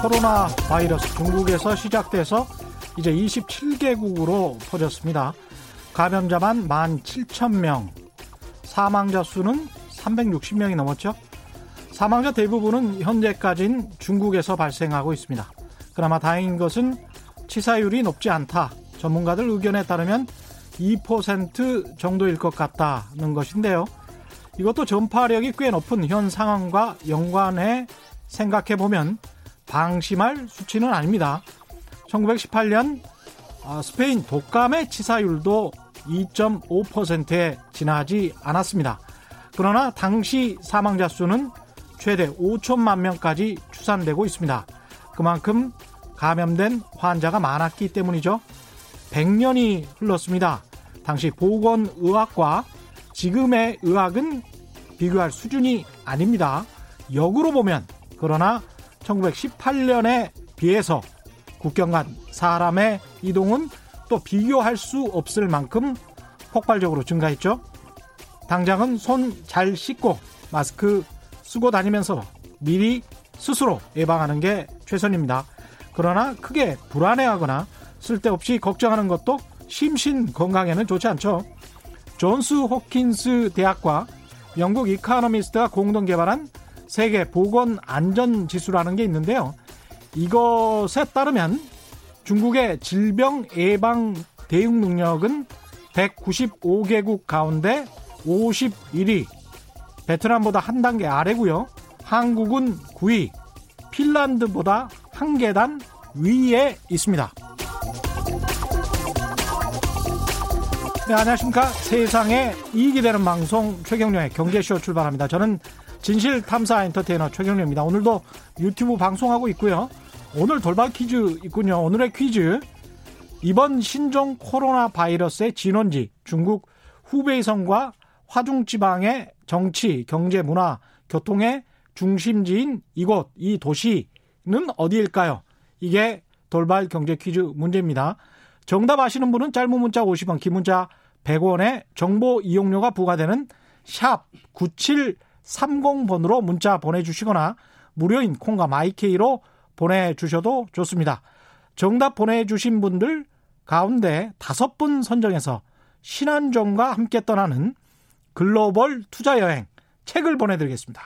네, 코로나 바이러스 중국에서 시작돼서 이제 27개국으로 퍼졌습니다. 감염자만 17,000명, 사망자 수는 360명이 넘었죠. 사망자 대부분은 현재까지는 중국에서 발생하고 있습니다. 그나마 다행인 것은 치사율이 높지 않다. 전문가들 의견에 따르면 2% 정도일 것 같다는 것인데요. 이것도 전파력이 꽤 높은 현 상황과 연관해 생각해 보면 방심할 수치는 아닙니다. 1918년 아, 스페인 독감의 치사율도 2.5%에 지나지 않았습니다. 그러나 당시 사망자 수는 최대 5천만 명까지 추산되고 있습니다. 그만큼 감염된 환자가 많았기 때문이죠. 100년이 흘렀습니다. 당시 보건의학과 지금의 의학은 비교할 수준이 아닙니다. 역으로 보면 그러나 1918년에 비해서 국경 간 사람의 이동은 또 비교할 수 없을 만큼 폭발적으로 증가했죠. 당장은 손 잘 씻고 마스크 쓰고 다니면서 미리 스스로 예방하는 게 최선입니다. 그러나 크게 불안해하거나 쓸데없이 걱정하는 것도 심신 건강에는 좋지 않죠. 존스 호킨스 대학과 영국 이카노미스트가 공동 개발한 세계 보건 안전 지수라는 게 있는데요. 이것에 따르면 중국의 질병 예방 대응 능력은 195개국 가운데 51위, 베트남보다 한 단계 아래고요. 한국은 9위, 핀란드보다 한 계단 위에 있습니다. 네, 안녕하십니까. 세상에 이익이 되는 방송 최경련의 경제쇼 출발합니다. 저는 진실 탐사 엔터테이너 최경련입니다. 오늘도 유튜브 방송하고 있고요. 오늘 돌발 퀴즈 있군요. 오늘의 퀴즈. 이번 신종 코로나 바이러스의 진원지 중국 후베이성과 화중 지방의 정치, 경제, 문화, 교통의 중심지인 이곳, 이 도시는 어디일까요? 이게 돌발 경제 퀴즈 문제입니다. 정답 아시는 분은 짧은 문자 50원, 긴 문자 100원의 정보 이용료가 부과되는 샵 9730번으로 문자 보내주시거나 무료인 콩과 마이케이로 보내주셔도 좋습니다. 정답 보내주신 분들 가운데 다섯 분 선정해서 신한정과 함께 떠나는 글로벌 투자 여행 책을 보내드리겠습니다.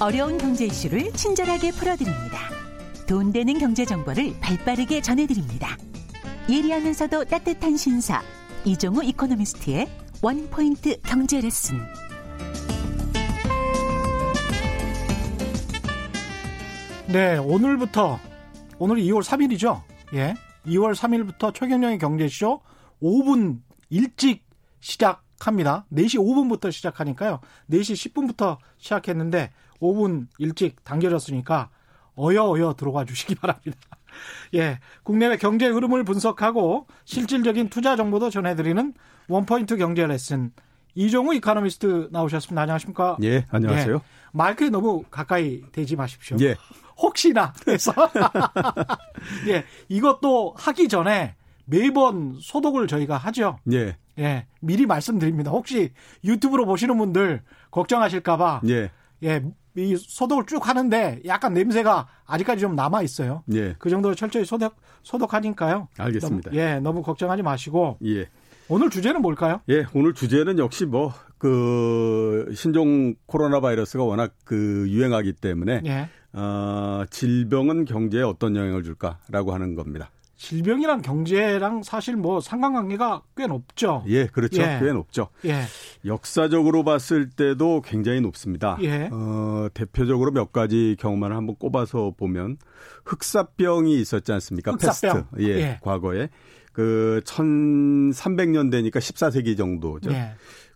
어려운 경제 이슈를 친절하게 풀어드립니다. 돈 되는 경제 정보를 발빠르게 전해드립니다. 예리하면서도 따뜻한 신사 이종우 이코노미스트의 원포인트 경제 레슨. 네, 오늘부터 오늘 2월 3일이죠. 예. 2월 3일부터 최경영의 경제쇼 5분 일찍 시작합니다. 4시 5분부터 시작하니까요. 4시 10분부터 시작했는데 5분 일찍 당겨졌으니까 어여어여 들어와 주시기 바랍니다. 예. 국내외 경제 흐름을 분석하고 실질적인 투자 정보도 전해드리는 원포인트 경제 레슨. 이종우 이카노미스트 나오셨습니다. 안녕하십니까? 예, 안녕하세요. 예. 마이크에 너무 가까이 대지 마십시오. 예. 혹시나 해서. 예. 이것도 하기 전에 매번 소독을 저희가 하죠. 예. 예. 미리 말씀드립니다. 혹시 유튜브로 보시는 분들 걱정하실까봐. 예. 예. 이 소독을 쭉 하는데 약간 냄새가 아직까지 좀 남아 있어요. 예. 그 정도로 철저히 소독 소독하니까요. 알겠습니다. 너무, 예, 너무 걱정하지 마시고. 예. 오늘 주제는 뭘까요? 예, 오늘 주제는 역시 뭐 그 신종 코로나 바이러스가 워낙 그 유행하기 때문에 예. 어, 질병은 경제에 어떤 영향을 줄까라고 하는 겁니다. 질병이랑 경제랑 사실 뭐 상관관계가 꽤 높죠. 예, 그렇죠. 예. 꽤 높죠. 예. 역사적으로 봤을 때도 굉장히 높습니다. 예. 어, 대표적으로 몇 가지 경험을 한번 꼽아서 보면 흑사병이 있었지 않습니까? 흑사병. 패스트. 예, 예. 과거에. 그 1300년 되니까 14세기 정도죠.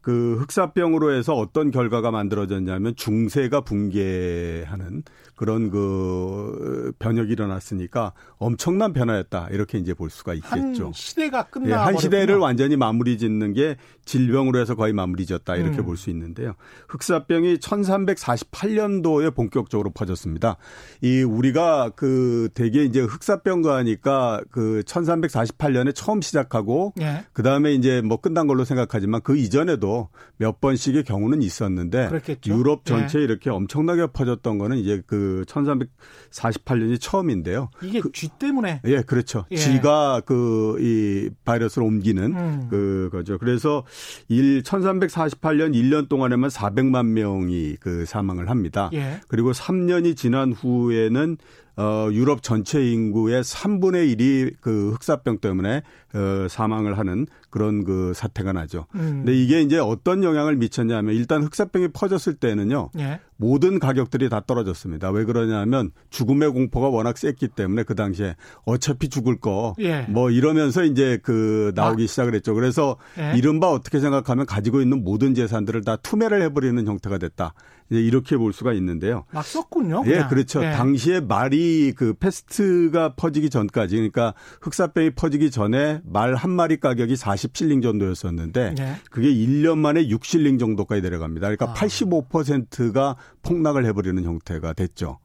예. 그 흑사병으로 해서 어떤 결과가 만들어졌냐면 중세가 붕괴하는 그런 그 변혁이 일어났으니까 엄청난 변화였다 이렇게 이제 볼 수가 있겠죠. 한 시대가 끝나 예, 한 시대를 완전히 마무리 짓는 게 질병으로 해서 거의 마무리 짓다 이렇게 음. 볼수 있는데요. 흑사병이 1348년도에 본격적으로 퍼졌습니다. 이 우리가 그 대개 이제 흑사병과 하니까 그 1348년에 처음 시작하고 예. 그 다음에 이제 뭐 끝난 걸로 생각하지만 그 이전에도 몇 번씩의 경우는 있었는데 그렇겠죠. 유럽 전체에 이렇게 엄청나게 퍼졌던 거는 이제 그 1348년이 처음인데요. 이게 쥐 때문에 예, 그렇죠. 예. 쥐가 그 이 바이러스를 옮기는 음. 그 거죠. 그래서 일 1348년 1년 동안에만 400만 명이 그 사망을 합니다. 예. 그리고 3년이 지난 후에는 어 유럽 전체 인구의 3분의 1이 그 흑사병 때문에 어 사망을 하는 그런 그 사태가 나죠. 음. 근데 이게 이제 어떤 영향을 미쳤냐면 일단 흑사병이 퍼졌을 때는요. 예. 모든 가격들이 다 떨어졌습니다. 왜 그러냐면 죽음의 공포가 워낙 셌기 때문에 그 당시에 어차피 죽을 거 예. 뭐 이러면서 이제 그 나오기 아. 시작을 했죠. 그래서 예. 이른바 어떻게 생각하면 가지고 있는 모든 재산들을 다 투매를 해버리는 형태가 됐다. 이제 이렇게 볼 수가 있는데요. 막 썼군요. 예, 그냥. 그렇죠. 예. 당시에 말이 그 패스트가 퍼지기 전까지 그러니까 흑사병이 퍼지기 전에 말 한 마리 가격이 40실링 정도였었는데 예. 그게 1년 만에 6실링 정도까지 내려갑니다. 그러니까 아. 85%가 폭락을 해버리는 형태가 됐죠.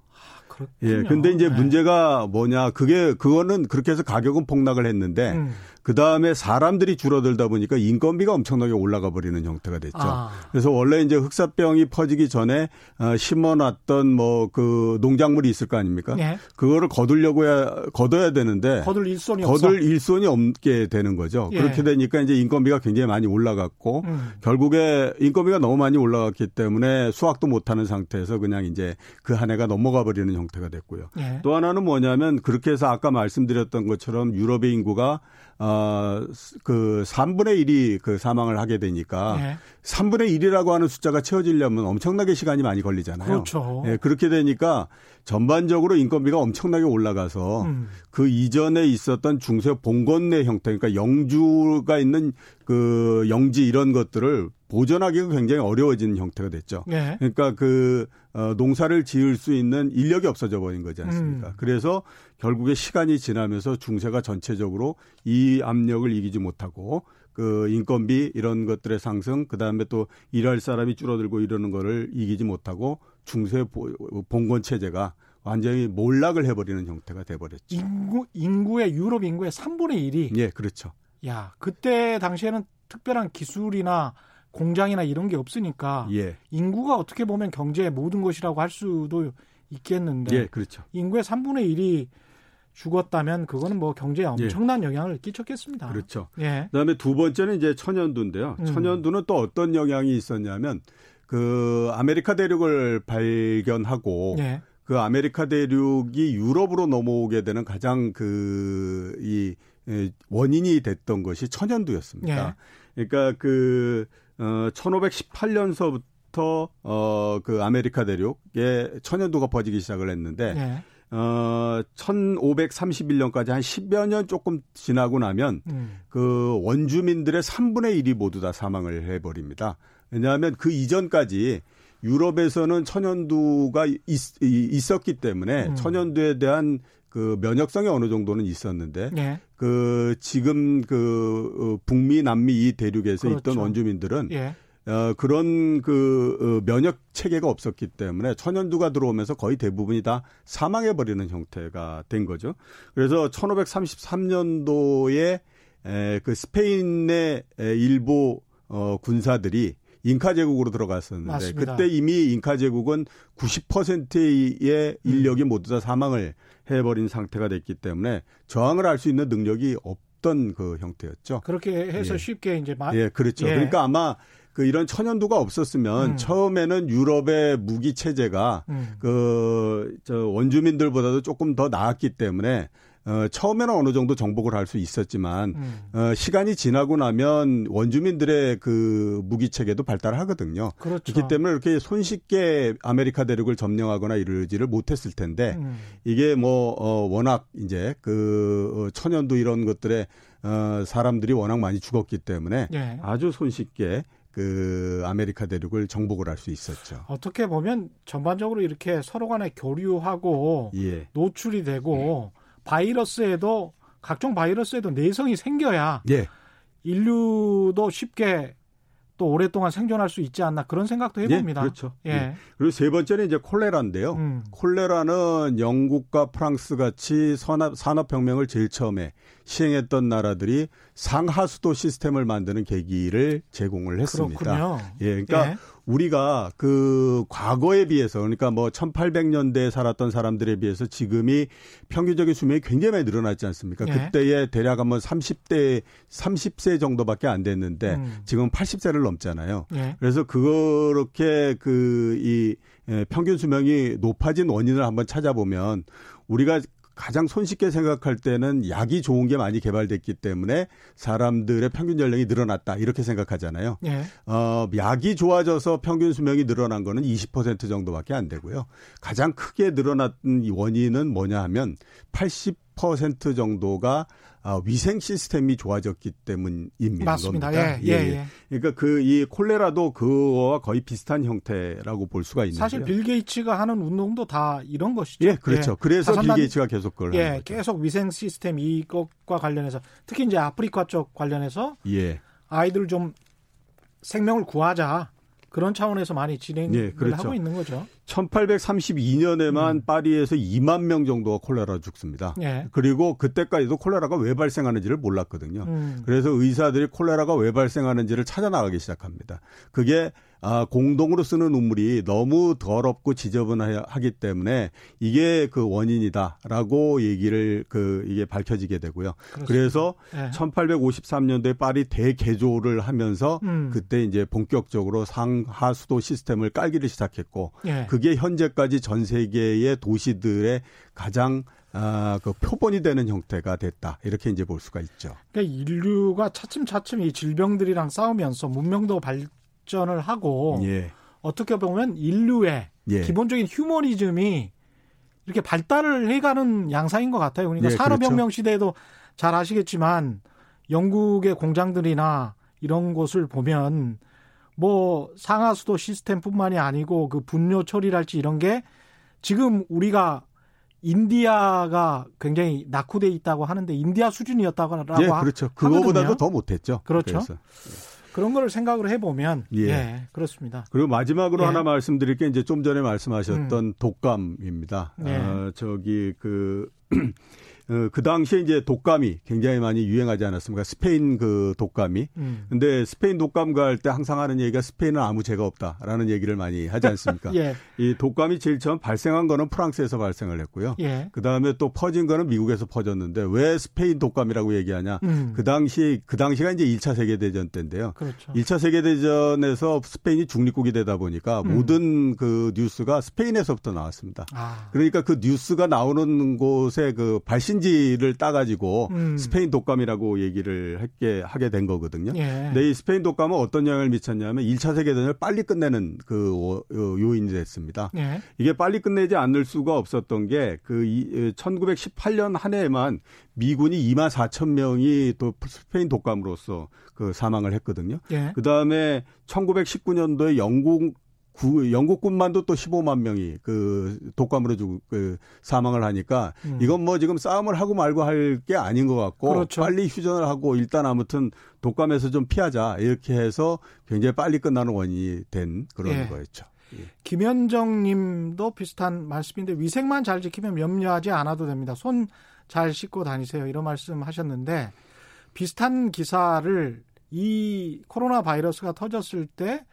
그렇군요. 예. 근데 이제 예. 문제가 뭐냐. 그게, 그거는 그렇게 해서 가격은 폭락을 했는데 음. 그 다음에 사람들이 줄어들다 보니까 인건비가 엄청나게 올라가 버리는 형태가 됐죠. 아. 그래서 원래 이제 흑사병이 퍼지기 전에 어, 심어놨던 뭐 그 농작물이 있을 거 아닙니까? 예. 그거를 거두려고 해야, 거둬야 되는데 거둘 일손이 없어. 거둘 일손이 없게 되는 거죠. 예. 그렇게 되니까 이제 인건비가 굉장히 많이 올라갔고 음. 결국에 인건비가 너무 많이 올라갔기 때문에 수확도 못하는 상태에서 그냥 이제 그 한 해가 넘어가 버리는 형태가 됐고요. 예. 또 하나는 뭐냐면 그렇게 해서 아까 말씀드렸던 것처럼 유럽의 인구가 어그 3분의 1이 그 사망을 하게 되니까 예. 3분의 1이라고 하는 숫자가 채워지려면 엄청나게 시간이 많이 걸리잖아요. 그렇죠. 예, 그렇게 되니까 전반적으로 인건비가 엄청나게 올라가서 음. 그 이전에 있었던 중세 봉건내 형태, 그러니까 영주가 있는 그 영지 이런 것들을 보존하기가 굉장히 어려워지는 형태가 됐죠. 예. 그러니까 그 어, 농사를 지을 수 있는 인력이 없어져 버린 거지 않습니까? 음. 그래서 결국에 시간이 지나면서 중세가 전체적으로 이 압력을 이기지 못하고 그 인건비 이런 것들의 상승, 그 다음에 또 일할 사람이 줄어들고 이러는 거를 이기지 못하고 중세 보- 봉건 체제가 완전히 몰락을 해버리는 형태가 돼버렸죠. 인구 인구의 유럽 인구의 3분의 1이 예, 그렇죠. 야, 그때 당시에는 특별한 기술이나 공장이나 이런 게 없으니까 예, 인구가 어떻게 보면 경제의 모든 것이라고 할 수도 있겠는데 예, 그렇죠. 인구의 3분의 1이 죽었다면 그거는 뭐 경제에 엄청난 영향을 끼쳤겠습니다. 그렇죠. 예. 그다음에 두 번째는 이제 천연두인데요. 음. 천연두는 또 어떤 영향이 있었냐면 그 아메리카 대륙을 발견하고 예. 그 아메리카 대륙이 유럽으로 넘어오게 되는 가장 그 이 원인이 됐던 것이 천연두였습니다. 그러니까 그 어, 1518년서부터 어, 그 아메리카 대륙에 천연두가 퍼지기 시작을 했는데 예. 어, 1531년까지 한 10여 년 조금 지나고 나면 음. 그 원주민들의 3분의 1이 모두 다 사망을 해 버립니다. 왜냐하면 그 이전까지 유럽에서는 천연두가 있었기 때문에 음. 천연두에 대한 그 면역성이 어느 정도는 있었는데 예. 그 지금 그 어, 북미 남미 이 대륙에서 그렇죠. 있던 원주민들은 예. 어, 그런 그 어, 면역 체계가 없었기 때문에 천연두가 들어오면서 거의 대부분이 다 사망해 버리는 형태가 된 거죠. 그래서 1533년도에 에, 그 스페인의 에, 일부 어, 군사들이 잉카 제국으로 들어갔었는데 맞습니다. 그때 이미 잉카 제국은 90%의 인력이 모두 다 사망을 해버린 상태가 됐기 때문에 저항을 할 수 있는 능력이 없던 그 형태였죠. 그렇게 해서 예. 쉽게 이제 마, 예, 그렇죠. 예. 그러니까 아마 그 이런 천연두가 없었으면 음. 처음에는 유럽의 무기 체제가 음. 그저 원주민들보다도 조금 더 나았기 때문에 어 처음에는 어느 정도 정복을 할 수 있었지만 음. 어 시간이 지나고 나면 원주민들의 그 무기 체계도 발달하거든요. 그렇죠. 그렇기 때문에 이렇게 손쉽게 아메리카 대륙을 점령하거나 이러지를 못했을 텐데 음. 이게 뭐, 어, 워낙 이제 그 어, 천연두 이런 것들에 어, 사람들이 워낙 많이 죽었기 때문에 예. 아주 손쉽게 그 아메리카 대륙을 정복을 할 수 있었죠. 어떻게 보면 전반적으로 이렇게 서로 간에 교류하고 예. 노출이 되고 바이러스에도 각종 바이러스에도 내성이 생겨야 예. 인류도 쉽게 또 오랫동안 생존할 수 있지 않나 그런 생각도 해봅니다. 예, 그렇죠. 예. 예. 그리고 세 번째는 이제 콜레라인데요. 음. 콜레라는 영국과 프랑스 같이 산업, 산업혁명을 제일 처음에 시행했던 나라들이 상하수도 시스템을 만드는 계기를 제공을 했습니다. 그렇군요. 예, 그러니까 예. 우리가 그 과거에 비해서 그러니까 뭐 1800년대에 살았던 사람들에 비해서 지금이 평균적인 수명이 굉장히 많이 늘어났지 않습니까? 예. 그때에 대략 한번 30대 30세 정도밖에 안 됐는데 음. 지금 80세를 넘잖아요. 예. 그래서 그렇게 그이 예, 평균 수명이 높아진 원인을 한번 찾아보면 우리가 가장 손쉽게 생각할 때는 약이 좋은 게 많이 개발됐기 때문에 사람들의 평균 연령이 늘어났다 이렇게 생각하잖아요. 예. 어, 약이 좋아져서 평균 수명이 늘어난 거는 20% 정도밖에 안 되고요. 가장 크게 늘어났던 원인은 뭐냐 하면 80% 정도가 아, 위생 시스템이 좋아졌기 때문입니다. 맞습니다. 예, 예, 예, 예. 그러니까 그 이 콜레라도 그거와 거의 비슷한 형태라고 볼 수가 있는데요. 사실 빌 게이츠가 하는 운동도 다 이런 것이죠. 예, 그렇죠. 예. 그래서 빌 게이츠가 계속 그걸 예, 하는 거죠. 계속 위생 시스템 이것과 관련해서 특히 이제 아프리카 쪽 관련해서 예. 아이들 좀 생명을 구하자. 그런 차원에서 많이 진행을 예, 그렇죠. 하고 있는 거죠. 1832년에만 음. 파리에서 2만 명 정도가 콜레라 죽습니다. 예. 그리고 그때까지도 콜레라가 왜 발생하는지를 몰랐거든요. 음. 그래서 의사들이 콜레라가 왜 발생하는지를 찾아 나가기 시작합니다. 그게 아, 공동으로 쓰는 우물이 너무 더럽고 지저분하기 때문에 이게 그 원인이다라고 얘기를 그 이게 밝혀지게 되고요. 그렇습니다. 그래서 네. 1853년도에 파리 대개조를 하면서 음. 그때 이제 본격적으로 상하 수도 시스템을 깔기를 시작했고 네. 그게 현재까지 전 세계의 도시들의 가장 아, 그 표본이 되는 형태가 됐다. 이렇게 이제 볼 수가 있죠. 그러니까 인류가 차츰차츰 이 질병들이랑 싸우면서 문명도 발, 발전을 하고 예. 어떻게 보면 인류의 예. 기본적인 휴머니즘이 이렇게 발달을 해가는 양상인 것 같아요. 그러니까 예, 산업혁명 그렇죠. 시대에도 잘 아시겠지만 영국의 공장들이나 이런 곳을 보면 뭐 상하수도 시스템뿐만이 아니고 그 분뇨 처리랄지 이런 게 지금 우리가 인디아가 굉장히 낙후돼 있다고 하는데 인디아 수준이었다고라고 예, 그렇죠. 그거보다도 더 못했죠. 그렇죠. 그래서. 그런 거를 생각을 해보면 예, 예 그렇습니다. 그리고 마지막으로 예. 하나 말씀드릴 게 이제 좀 전에 말씀하셨던 음. 독감입니다. 예. 어, 저기 그 어, 그 당시에 이제 독감이 굉장히 많이 유행하지 않았습니까? 스페인 그 독감이. 음. 근데 스페인 독감 갈 때 항상 하는 얘기가 스페인은 아무 죄가 없다라는 얘기를 많이 하지 않습니까? 예. 이 독감이 제일 처음 발생한 거는 프랑스에서 발생을 했고요. 예. 그 다음에 또 퍼진 거는 미국에서 퍼졌는데 왜 스페인 독감이라고 얘기하냐? 음. 그 당시 그 당시가 이제 1차 세계 대전 때인데요. 그렇죠. 1차 세계 대전에서 스페인이 중립국이 되다 보니까 음. 모든 그 뉴스가 스페인에서부터 나왔습니다. 아. 그러니까 그 뉴스가 나오는 곳에 그 발신 생지를 따가지고 음. 스페인 독감이라고 얘기를 하게, 하게 된 거거든요. 예. 근데 이 스페인 독감은 어떤 영향을 미쳤냐면 1차 세계대전을 빨리 끝내는 그 요인이 됐습니다. 예. 이게 빨리 끝내지 않을 수가 없었던 게 그 1918년 한 해에만 미군이 2만 4천 명이 또 스페인 독감으로서 그 사망을 했거든요. 예. 그 다음에 1919년도에 영국 구, 영국군만도 또 15만 명이 그 독감으로 죽, 그 사망을 하니까 음. 이건 뭐 지금 싸움을 하고 말고 할 게 아닌 것 같고 그렇죠. 빨리 휴전을 하고 일단 아무튼 독감에서 좀 피하자 이렇게 해서 굉장히 빨리 끝나는 원인이 된 그런 예. 거였죠. 예. 김현정 님도 비슷한 말씀인데 위생만 잘 지키면 염려하지 않아도 됩니다. 손 잘 씻고 다니세요. 이런 말씀 하셨는데 비슷한 기사를 이 코로나 바이러스가 터졌을 때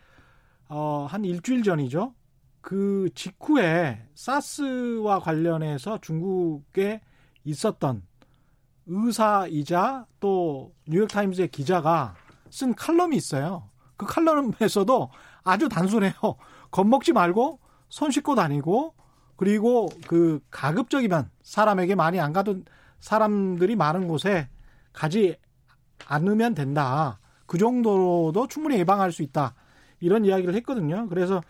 어, 한 일주일 전이죠. 그 직후에 사스와 관련해서 중국에 있었던 의사이자 또 뉴욕타임즈의 기자가 쓴 칼럼이 있어요. 그 칼럼에서도 아주 단순해요. 겁먹지 말고 손 씻고 다니고 그리고 그 가급적이면 사람에게 많이 안 가던 사람들이 많은 곳에 가지 않으면 된다. 그 정도로도 충분히 예방할 수 있다. 이런 이야기를 했거든요. 그래서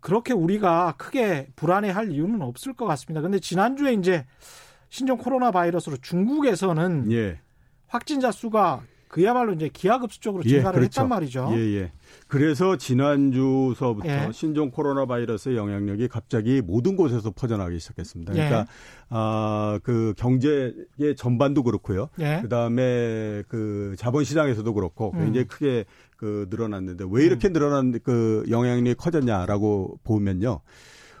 그렇게 우리가 크게 불안해할 이유는 없을 것 같습니다. 근데 지난주에 이제 신종 코로나 바이러스로 중국에서는 예. 확진자 수가 그야말로 이제 기하급수적으로 증가를 예, 그렇죠. 했단 말이죠. 예, 예. 그래서 지난주서부터 예. 신종 코로나 바이러스의 영향력이 갑자기 모든 곳에서 퍼져나가기 시작했습니다. 그러니까 예. 아, 그 경제의 전반도 그렇고요. 예. 그다음에 그 자본 시장에서도 그렇고 음. 굉장히 크게 그 늘어났는데 왜 이렇게 음. 늘어난 그 영향력이 커졌냐라고 보면요.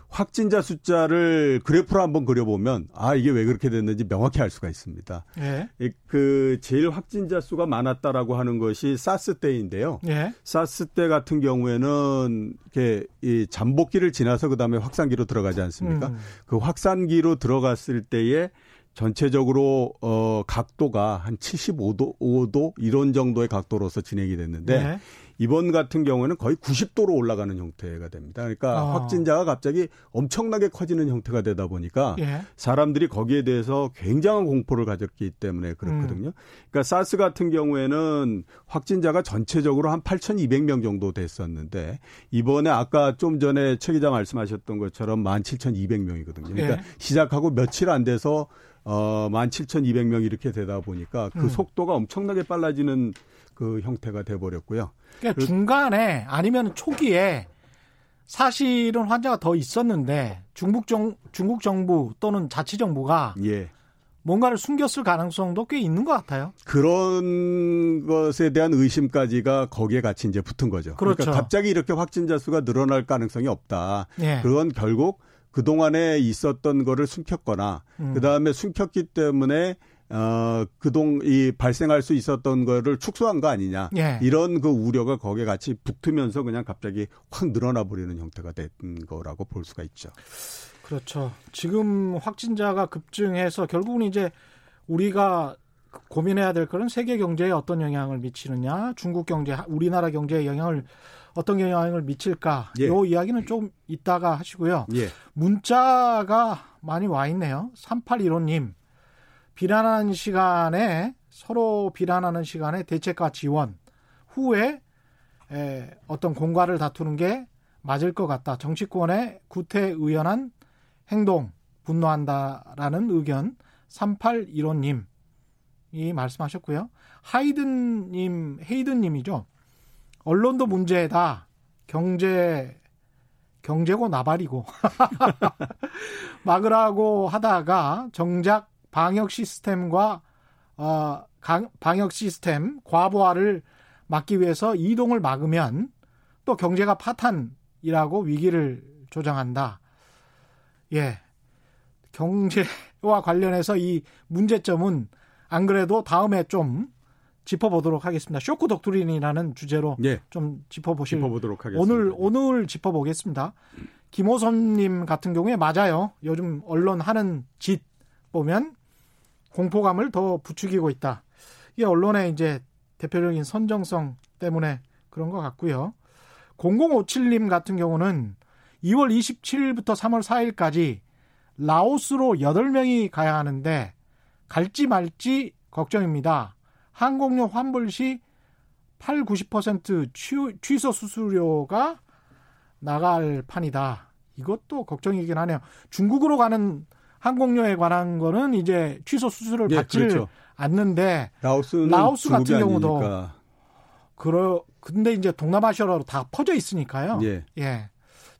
확진자 숫자를 그래프로 한번 그려보면 아 이게 왜 그렇게 됐는지 명확히 알 수가 있습니다. 예. 그 제일 확진자 수가 많았다라고 하는 것이 사스 때인데요. 예. 사스 때 같은 경우에는 이렇게 이 잠복기를 지나서 그다음에 확산기로 들어가지 않습니까? 음. 그 확산기로 들어갔을 때에 전체적으로 어 각도가 한 75도, 5도 이런 정도의 각도로서 진행이 됐는데 네. 이번 같은 경우는 거의 90도로 올라가는 형태가 됩니다. 그러니까 어. 확진자가 갑자기 엄청나게 커지는 형태가 되다 보니까 예. 사람들이 거기에 대해서 굉장한 공포를 가졌기 때문에 그렇거든요. 음. 그러니까 사스 같은 경우에는 확진자가 전체적으로 한 8,200명 정도 됐었는데 이번에 아까 좀 전에 최 기자 말씀하셨던 것처럼 17,200명이거든요. 그러니까 예. 시작하고 며칠 안 돼서 어, 17,200명 이렇게 되다 보니까 그 음. 속도가 엄청나게 빨라지는 그 형태가 돼버렸고요. 그러니까 중간에 아니면 초기에 사실은 환자가 더 있었는데 중국 정 중국 정부 또는 자치 정부가 예. 뭔가를 숨겼을 가능성도 꽤 있는 것 같아요. 그런 것에 대한 의심까지가 거기에 같이 이제 붙은 거죠. 그러니까 그렇죠. 그러니까 갑자기 이렇게 확진자 수가 늘어날 가능성이 없다. 예. 그건 결국 그동안에 있었던 거를 숨겼거나 음. 그다음에 숨겼기 때문에 어, 그동, 이 발생할 수 있었던 거를 축소한 거 아니냐. 예. 이런 그 우려가 거기에 같이 붙으면서 그냥 갑자기 확 늘어나 버리는 형태가 된 거라고 볼 수가 있죠. 그렇죠. 지금 확진자가 급증해서 결국은 이제 우리가 고민해야 될 거는 세계 경제에 어떤 영향을 미치느냐, 중국 경제, 우리나라 경제에 영향을 어떤 영향을 미칠까? 예. 요 이야기는 좀 이따가 하시고요. 예. 문자가 많이 와 있네요. 3815님. 비난하는 시간에 서로 비난하는 시간에 대책과 지원 후에 에, 어떤 공과를 다투는 게 맞을 것 같다. 정치권의 구태의연한 행동 분노한다라는 의견 3815님 이 말씀하셨고요. 하이든님, 헤이든님이죠. 언론도 문제다. 경제 경제고 나발이고 막으라고 하다가 정작 방역 시스템과 어, 방역 시스템 과부하를 막기 위해서 이동을 막으면 또 경제가 파탄이라고 위기를 조장한다. 예. 경제와 관련해서 이 문제점은 안 그래도 다음에 좀 짚어보도록 하겠습니다. 쇼크 독트린이라는 주제로 예. 좀 짚어보실 짚어보도록 하겠습니다. 오늘 오늘 짚어보겠습니다. 김호선님 같은 경우에 맞아요. 요즘 언론 하는 짓 보면 공포감을 더 부추기고 있다. 이게 언론의 이제 대표적인 선정성 때문에 그런 것 같고요. 0057님 같은 경우는 2월 27일부터 3월 4일까지 라오스로 8명이 가야 하는데 갈지 말지 걱정입니다. 항공료 환불 시 8, 90% 취, 소 수수료가 나갈 판이다. 이것도 걱정이긴 하네요. 중국으로 가는 항공료에 관한 거는 이제 취소 수수료를 예, 받지 그렇죠. 않는데 라오스 같은 경우도 아니니까. 그러 근데 이제 동남아시아로 다 퍼져 있으니까요. 예. 예.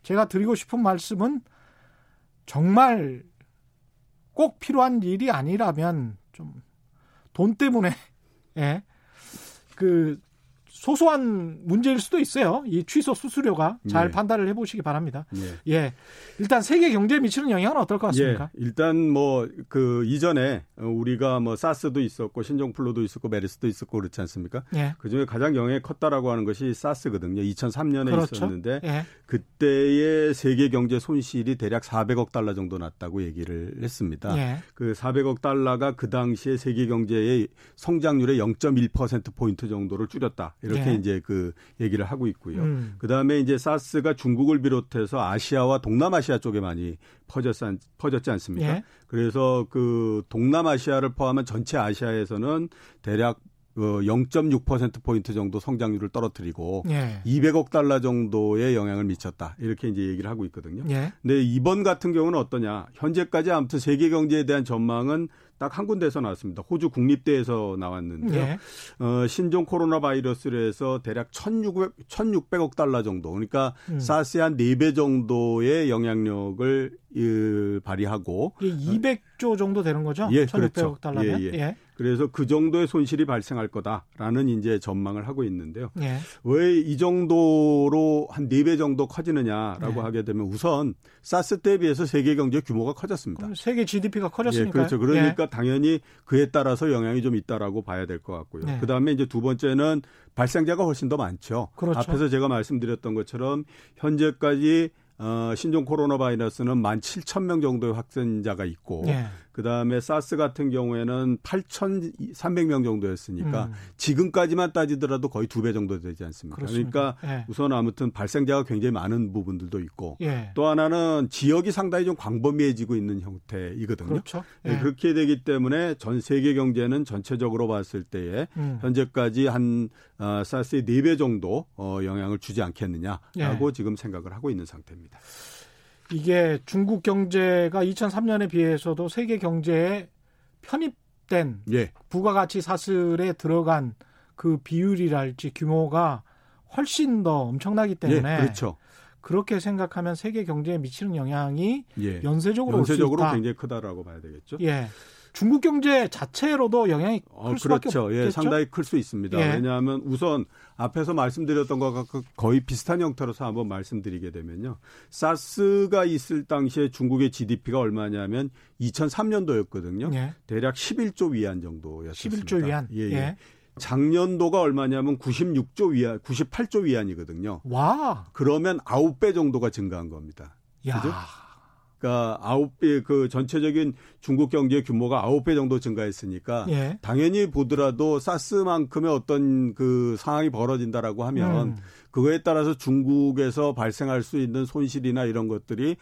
제가 드리고 싶은 말씀은 정말 꼭 필요한 일이 아니라면 좀 돈 때문에 예. 그 소소한 문제일 수도 있어요. 이 취소 수수료가 잘 예. 판단을 해보시기 바랍니다. 예. 예. 일단 세계 경제에 미치는 영향은 어떨 것 같습니까? 예. 일단 뭐 그 이전에 우리가 뭐 사스도 있었고 신종플루도 있었고 메르스도 있었고 그렇지 않습니까? 예. 그 중에 가장 영향이 컸다라고 하는 것이 사스거든요. 2003년에 그렇죠. 있었는데 예. 그때의 세계 경제 손실이 대략 400억 달러 정도 났다고 얘기를 했습니다. 예. 그 400억 달러가 그 당시에 세계 경제의 성장률의 0.1% 포인트 정도를 줄였다. 이렇게 예. 이제 그 얘기를 하고 있고요. 음. 그 다음에 이제 사스가 중국을 비롯해서 아시아와 동남아시아 쪽에 많이 퍼졌지, 퍼졌지 않습니까? 예. 그래서 그 동남아시아를 포함한 전체 아시아에서는 대략 그 0.6%포인트 정도 성장률을 떨어뜨리고 예. 200억 달러 정도의 영향을 미쳤다. 이렇게 이제 얘기를 하고 있거든요. 예. 근데 이번 같은 경우는 어떠냐. 현재까지 아무튼 세계 경제에 대한 전망은 딱 한 군데에서 나왔습니다. 호주 국립대에서 나왔는데요. 예. 어, 신종 코로나 바이러스로 해서 대략 1,600, 1,600억 달러 정도. 그러니까 음. 사스의 한 4배 정도의 영향력을 이, 발휘하고 200조 정도 되는 거죠? 예, 1,600억 그렇죠. 달러면. 예, 예. 예. 그래서 그 정도의 손실이 발생할 거다라는 이제 전망을 하고 있는데요. 예. 왜이 정도로 한 네 배 정도 커지느냐라고 예. 하게 되면 우선 사스 때에 비해서 세계 경제 규모가 커졌습니다. 세계 GDP가 커졌으니까. 예, 그렇죠. 그러니까 예. 당연히 그에 따라서 영향이 좀 있다라고 봐야 될 것 같고요. 네. 그다음에 이제 두 번째는 발생자가 훨씬 더 많죠. 그렇죠. 앞에서 제가 말씀드렸던 것처럼 현재까지 어, 신종 코로나 바이러스는 만 7천 명 정도의 확진자가 있고 예. 그다음에 사스 같은 경우에는 8,300명 정도였으니까 음. 지금까지만 따지더라도 거의 두 배 정도 되지 않습니까? 그렇습니다. 그러니까 예. 우선 아무튼 발생자가 굉장히 많은 부분들도 있고 예. 또 하나는 지역이 상당히 좀 광범위해지고 있는 형태이거든요. 그렇죠. 네, 그렇게 되기 때문에 전 세계 경제는 전체적으로 봤을 때에 음. 현재까지 한 어, 사스의 네 배 정도 어, 영향을 주지 않겠느냐라고 예. 지금 생각을 하고 있는 상태입니다. 이게 중국 경제가 2003년에 비해서도 세계 경제에 편입된 예. 부가가치 사슬에 들어간 그 비율이랄지 규모가 훨씬 더 엄청나기 때문에 예, 그렇죠. 그렇게 생각하면 세계 경제에 미치는 영향이 예. 연쇄적으로 연쇄적으로 굉장히 크다라고 봐야 되겠죠. 예. 중국 경제 자체로도 영향이 클 어, 수밖에 그렇죠. 없겠죠. 예, 상당히 클 수 있습니다. 예. 왜냐하면 우선 앞에서 말씀드렸던 것과 그 거의 비슷한 형태로서 한번 말씀드리게 되면요. 사스가 있을 당시에 중국의 GDP가 얼마냐면 2003년도였거든요. 예. 대략 11조 위안 정도였습니다. 11조 위안. 예, 예. 예. 작년도가 얼마냐면 96조 위안, 98조 위안이거든요. 와. 그러면 9배 정도가 증가한 겁니다. 야. 그죠? 그러니까 아홉 배 그 전체적인 중국 경제 규모가 아홉 배 정도 증가했으니까 예. 당연히 보더라도 사스만큼의 어떤 그 상황이 벌어진다라고 하면 음. 그거에 따라서 중국에서 발생할 수 있는 손실이나 이런 것들이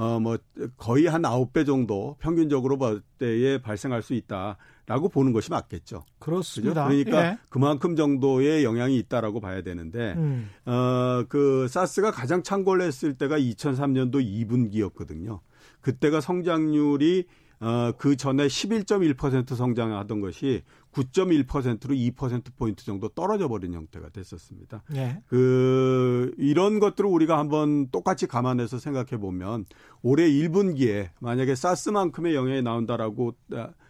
어 뭐 거의 한 아홉 배 정도 평균적으로 볼 때에 발생할 수 있다라고 보는 것이 맞겠죠. 그렇습니다. 그죠? 그러니까 예. 그만큼 정도의 영향이 있다라고 봐야 되는데 음. 어 그 사스가 가장 창궐 했을 때가 2003년도 2분기였거든요. 그때가 성장률이 어, 그 전에 11.1% 성장하던 것이 9.1%로 2%포인트 정도 떨어져 버린 형태가 됐었습니다. 예. 그, 이런 것들을 우리가 한번 똑같이 감안해서 생각해 보면 올해 1분기에 만약에 사스만큼의 영향이 나온다라고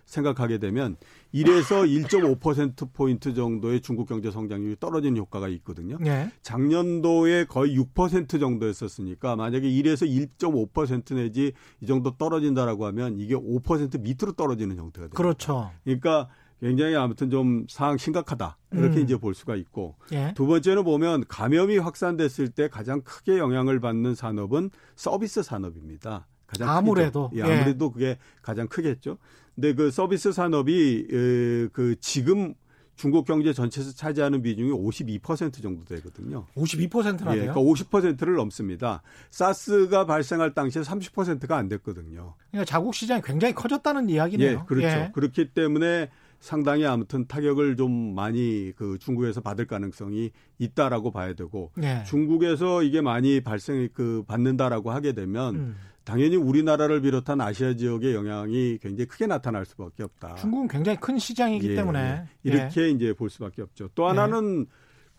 생각하게 되면 1에서 1.5%포인트 정도의 중국 경제 성장률이 떨어지는 효과가 있거든요. 네. 작년도에 거의 6% 정도였었으니까 만약에 1에서 1.5% 내지 이 정도 떨어진다라고 하면 이게 5% 밑으로 떨어지는 형태가 됩니다. 그렇죠. 그러니까 굉장히 아무튼 좀 상황 심각하다. 이렇게 음. 이제 볼 수가 있고. 예. 두 번째는 보면 감염이 확산됐을 때 가장 크게 영향을 받는 산업은 서비스 산업입니다. 가장 아무래도 예, 아무래도 예. 그게 가장 크겠죠. 근데 그 서비스 산업이 에, 그 지금 중국 경제 전체에서 차지하는 비중이 52% 정도 되거든요. 52%나 예, 돼요? 그러니까 50%를 넘습니다. 사스가 발생할 당시에 30%가 안 됐거든요. 그러니까 자국 시장이 굉장히 커졌다는 이야기네요. 예, 그렇죠. 예. 그렇기 때문에 상당히 아무튼 타격을 좀 많이 그 중국에서 받을 가능성이 있다라고 봐야 되고 예. 중국에서 이게 많이 발생 그 받는다라고 하게 되면 음. 당연히 우리나라를 비롯한 아시아 지역의 영향이 굉장히 크게 나타날 수밖에 없다. 중국은 굉장히 큰 시장이기 예, 때문에 예. 이렇게 예. 이제 볼 수밖에 없죠. 또 하나는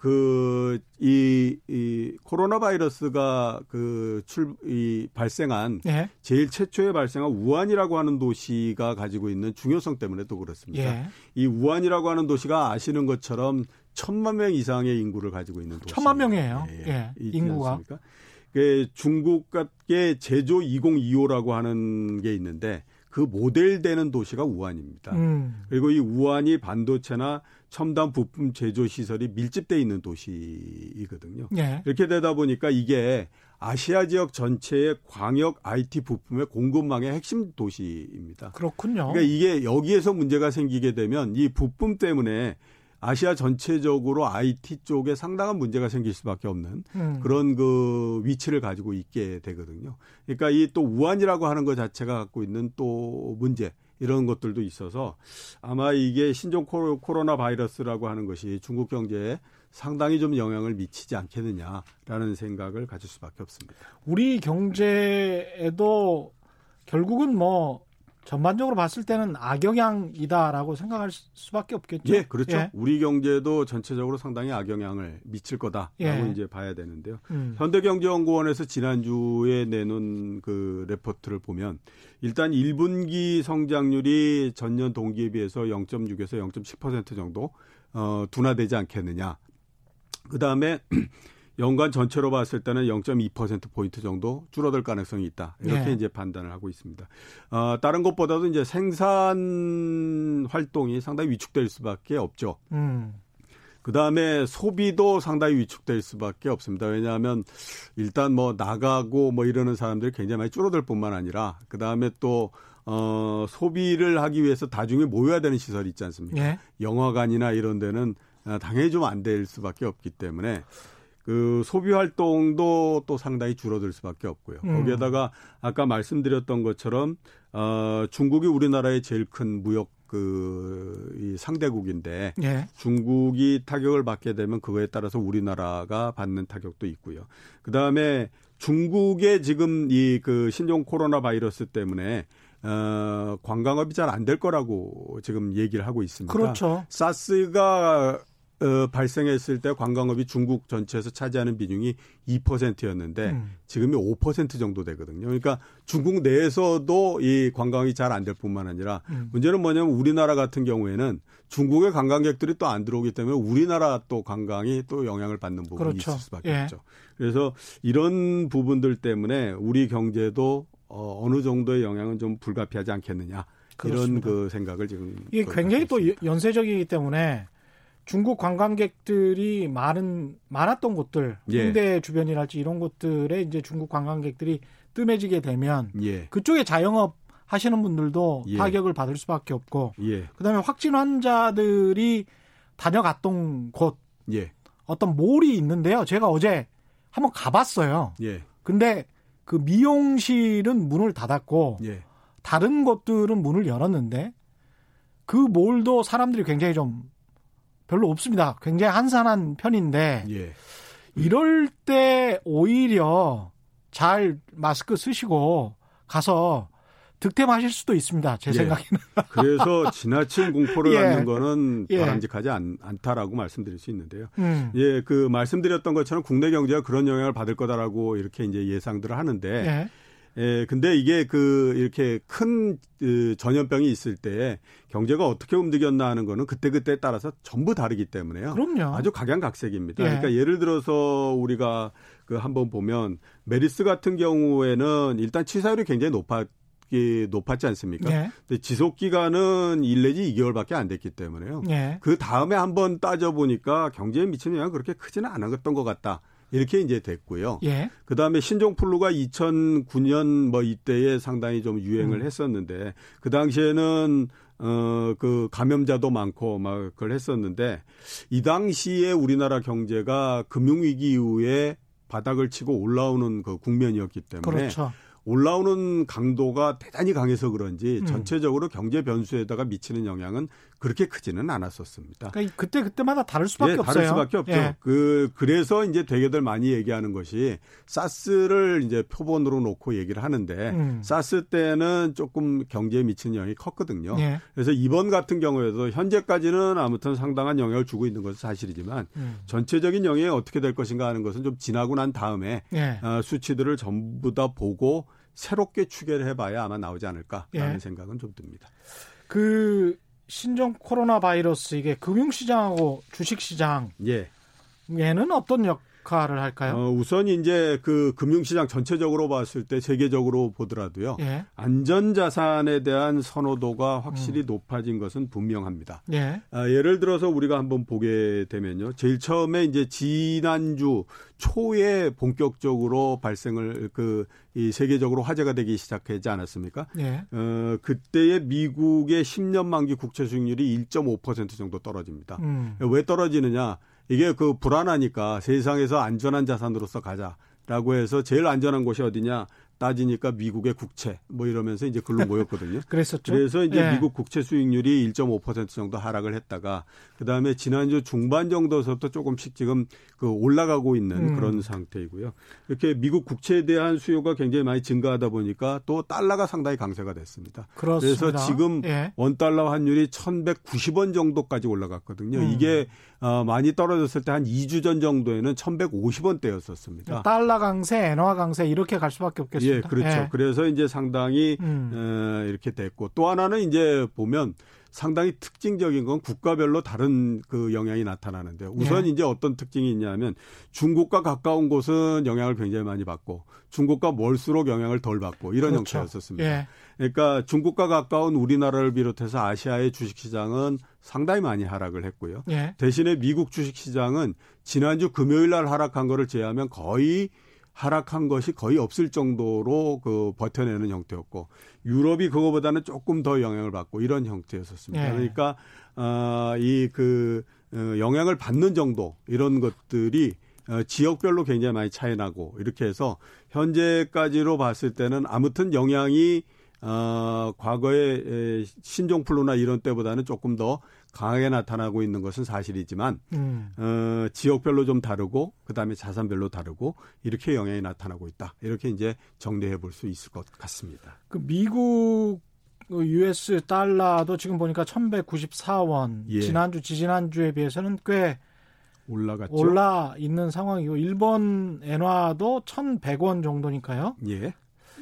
그, 이, 이, 코로나 바이러스가 그 출, 이, 발생한, 예. 제일 최초에 발생한 우한이라고 하는 도시가 가지고 있는 중요성 때문에 또 그렇습니다. 예. 이 우한이라고 하는 도시가 아시는 것처럼 천만 명 이상의 인구를 가지고 있는 도시. 천만 명이에요. 예. 예. 인구가. 않습니까? 그 중국의 제조 2025라고 하는 게 있는데 그 모델 되는 도시가 우한입니다. 음. 그리고 이 우한이 반도체나 첨단 부품 제조 시설이 밀집돼 있는 도시이거든요. 예. 이렇게 되다 보니까 이게 아시아 지역 전체의 광역 IT 부품의 공급망의 핵심 도시입니다. 그렇군요. 그러니까 이게 여기에서 문제가 생기게 되면 이 부품 때문에 아시아 전체적으로 IT 쪽에 상당한 문제가 생길 수밖에 없는 음. 그런 그 위치를 가지고 있게 되거든요. 그러니까 이 또 우한이라고 하는 것 자체가 갖고 있는 또 문제 이런 것들도 있어서 아마 이게 신종 코로나 바이러스라고 하는 것이 중국 경제에 상당히 좀 영향을 미치지 않겠느냐라는 생각을 가질 수밖에 없습니다. 우리 경제에도 결국은 뭐 전반적으로 봤을 때는 악영향이다라고 생각할 수밖에 없겠죠. 예, 그렇죠. 예. 우리 경제도 전체적으로 상당히 악영향을 미칠 거다라고 예. 이제 봐야 되는데요. 음. 현대경제연구원에서 지난주에 내놓은 그 레포트를 보면 일단 1분기 성장률이 전년 동기에 비해서 0.6에서 0.10% 정도 어, 둔화되지 않겠느냐. 그 다음에 연간 전체로 봤을 때는 0.2% 포인트 정도 줄어들 가능성이 있다. 이렇게 네. 이제 판단을 하고 있습니다. 어, 다른 것보다도 이제 생산 활동이 상당히 위축될 수밖에 없죠. 음. 그 다음에 소비도 상당히 위축될 수밖에 없습니다. 왜냐하면 일단 뭐 나가고 뭐 이러는 사람들이 굉장히 많이 줄어들 뿐만 아니라 그 다음에 또 어, 소비를 하기 위해서 다중에 모여야 되는 시설이 있지 않습니까? 네. 영화관이나 이런 데는 어, 당연히 좀 안 될 수밖에 없기 때문에 그 소비 활동도 또 상당히 줄어들 수밖에 없고요. 음. 거기에다가 아까 말씀드렸던 것처럼 어 중국이 우리나라의 제일 큰 무역 그이 상대국인데 예. 중국이 타격을 받게 되면 그거에 따라서 우리나라가 받는 타격도 있고요. 그다음에 중국의 지금 이 그 신종 코로나 바이러스 때문에 어 관광업이 잘 안 될 거라고 지금 얘기를 하고 있습니다. 그렇죠. 사스가 어, 발생했을 때 관광업이 중국 전체에서 차지하는 비중이 2%였는데 음. 지금이 5% 정도 되거든요. 그러니까 중국 내에서도 이 관광이 잘 안 될 뿐만 아니라 음. 문제는 뭐냐면 우리나라 같은 경우에는 중국의 관광객들이 또 안 들어오기 때문에 우리나라 또 관광이 또 영향을 받는 부분이 그렇죠. 있을 수밖에 예. 없죠. 그래서 이런 부분들 때문에 우리 경제도 어, 어느 정도의 영향은 좀 불가피하지 않겠느냐. 그렇습니다. 이런 그 생각을 지금 이게 굉장히 또 연쇄적이기 때문에 중국 관광객들이 많은 많았던 곳들 예. 홍대 주변이랄지 이런 곳들에 이제 중국 관광객들이 뜸해지게 되면 예. 그쪽에 자영업 하시는 분들도 예. 타격을 받을 수밖에 없고 예. 그다음에 확진 환자들이 다녀갔던 곳 예. 어떤 몰이 있는데요. 제가 어제 한번 가봤어요. 예. 근데 그 미용실은 문을 닫았고 다른 곳들은 문을 열었는데 그 몰도 사람들이 굉장히 좀 별로 없습니다. 굉장히 한산한 편인데 예. 이럴 때 오히려 잘 마스크 쓰시고 가서 득템하실 수도 있습니다. 제 예. 생각에는. 그래서 지나친 공포를 예. 갖는 거는 예. 바람직하지 않다라고 말씀드릴 수 있는데요. 음. 예, 그 말씀드렸던 것처럼 국내 경제가 그런 영향을 받을 거다라고 이렇게 이제 예상들을 하는데 예. 예, 근데 이게 그 이렇게 큰 그 전염병이 있을 때 경제가 어떻게 움직였나 하는 거는 그때그때에 따라서 전부 다르기 때문에요. 그럼요. 아주 각양각색입니다. 예. 그러니까 예를 들어서 우리가 그 한번 보면 메르스 같은 경우에는 일단 치사율이 굉장히 높았 높았지 않습니까? 예. 근데 지속 기간은 1 내지 2개월밖에 안 됐기 때문에요. 예. 그 다음에 한번 따져 보니까 경제에 미치는 영향 그렇게 크지는 않았던 것 같다. 이렇게 이제 됐고요. 예. 그 다음에 신종플루가 2009년 뭐 이때에 상당히 좀 유행을 음. 했었는데 그 당시에는 어, 그 감염자도 많고 막 그걸 했었는데 이 당시에 우리나라 경제가 금융 위기 이후에 바닥을 치고 올라오는 그 국면이었기 때문에 그렇죠. 올라오는 강도가 대단히 강해서 그런지 음. 전체적으로 경제 변수에다가 미치는 영향은 그렇게 크지는 않았었습니다. 그러니까 그때 그때마다 다를 수밖에 예, 없어요. 다를 수밖에 없죠. 예. 그 그래서 이제 되게들 많이 얘기하는 것이 사스를 이제 표본으로 놓고 얘기를 하는데 음. 사스 때는 조금 경제에 미치는 영향이 컸거든요. 예. 그래서 이번 같은 경우에도 현재까지는 아무튼 상당한 영향을 주고 있는 것은 사실이지만 음. 전체적인 영향이 어떻게 될 것인가 하는 것은 좀 지나고 난 다음에 예. 어, 수치들을 전부 다 보고 새롭게 추계를 해봐야 아마 나오지 않을까라는 예. 생각은 좀 듭니다. 그 신종 코로나 바이러스 이게 금융시장하고 주식시장 예. 얘는 어떤 역 할을 할까요? 어, 우선 이제 그 금융시장 전체적으로 봤을 때 세계적으로 보더라도요. 예. 안전자산에 대한 선호도가 확실히 음. 높아진 것은 분명합니다. 예. 아, 예를 들어서 우리가 한번 보게 되면요. 제일 처음에 이제 지난주 초에 본격적으로 발생을 그 이 세계적으로 화제가 되기 시작하지 않았습니까? 예. 어, 그때의 미국의 10년 만기 국채 수익률이 1.5% 정도 떨어집니다. 음. 왜 떨어지느냐? 이게 그 불안하니까 세상에서 안전한 자산으로서 가자라고 해서 제일 안전한 곳이 어디냐? 따지니까 미국의 국채 뭐 이러면서 이제 글로 모였거든요. 그랬었죠. 그래서 이제 예. 미국 국채 수익률이 1.5% 정도 하락을 했다가 그다음에 지난주 중반 정도서부터 조금씩 지금 그 올라가고 있는 음. 그런 상태이고요. 이렇게 미국 국채에 대한 수요가 굉장히 많이 증가하다 보니까 또 달러가 상당히 강세가 됐습니다. 그렇습니다. 그래서 지금 예. 원 달러 환율이 1,190원 정도까지 올라갔거든요. 음. 이게 어, 많이 떨어졌을 때 한 2주 전 정도에는 1,150원대였었습니다. 달러 강세, 엔화 강세 이렇게 갈 수밖에 없겠습니다. 예, 그렇죠. 그래서 이제 상당히 음. 어, 이렇게 됐고 또 하나는 이제 보면 상당히 특징적인 건 국가별로 다른 그 영향이 나타나는데요. 우선 예. 이제 어떤 특징이 있냐면 중국과 가까운 곳은 영향을 굉장히 많이 받고 중국과 멀수록 영향을 덜 받고 이런 그렇죠. 형태였었습니다. 예. 그러니까 중국과 가까운 우리나라를 비롯해서 아시아의 주식시장은 상당히 많이 하락을 했고요. 예. 대신에 미국 주식시장은 지난주 금요일 날 하락한 거를 제외하면 거의 하락한 것이 거의 없을 정도로 그 버텨내는 형태였고 유럽이 그거보다는 조금 더 영향을 받고 이런 형태였었습니다. 예. 그러니까 어, 이그 어, 영향을 받는 정도 이런 것들이 어, 지역별로 굉장히 많이 차이 나고 이렇게 해서 현재까지로 봤을 때는 아무튼 영향이 어, 과거에 에, 신종플루나 이런 때보다는 조금 더 강하게 나타나고 있는 것은 사실이지만 음. 어, 지역별로 좀 다르고 그다음에 자산별로 다르고 이렇게 영향이 나타나고 있다. 이렇게 이제 정리해 볼 수 있을 것 같습니다. 그 미국 그 US 달러도 지금 보니까 1,194원. 예. 지난주 지지난주에 비해서는 꽤 올라갔죠. 올라 있는 상황이고 일본 엔화도 1,100원 정도니까요. 예.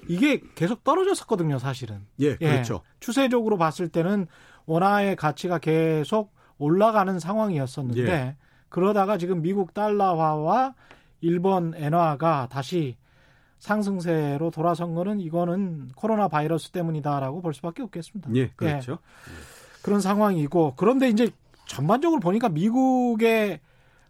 이게 계속 떨어졌었거든요, 사실은. 예, 그렇죠. 추세적으로 봤을 때는 원화의 가치가 계속 올라가는 상황이었었는데 예. 그러다가 지금 미국 달러화와 일본 엔화가 다시 상승세로 돌아선 거는 이거는 코로나 바이러스 때문이다라고 볼 수밖에 없겠습니다. 예, 그렇죠. 그런 상황이고 그런데 이제 전반적으로 보니까 미국의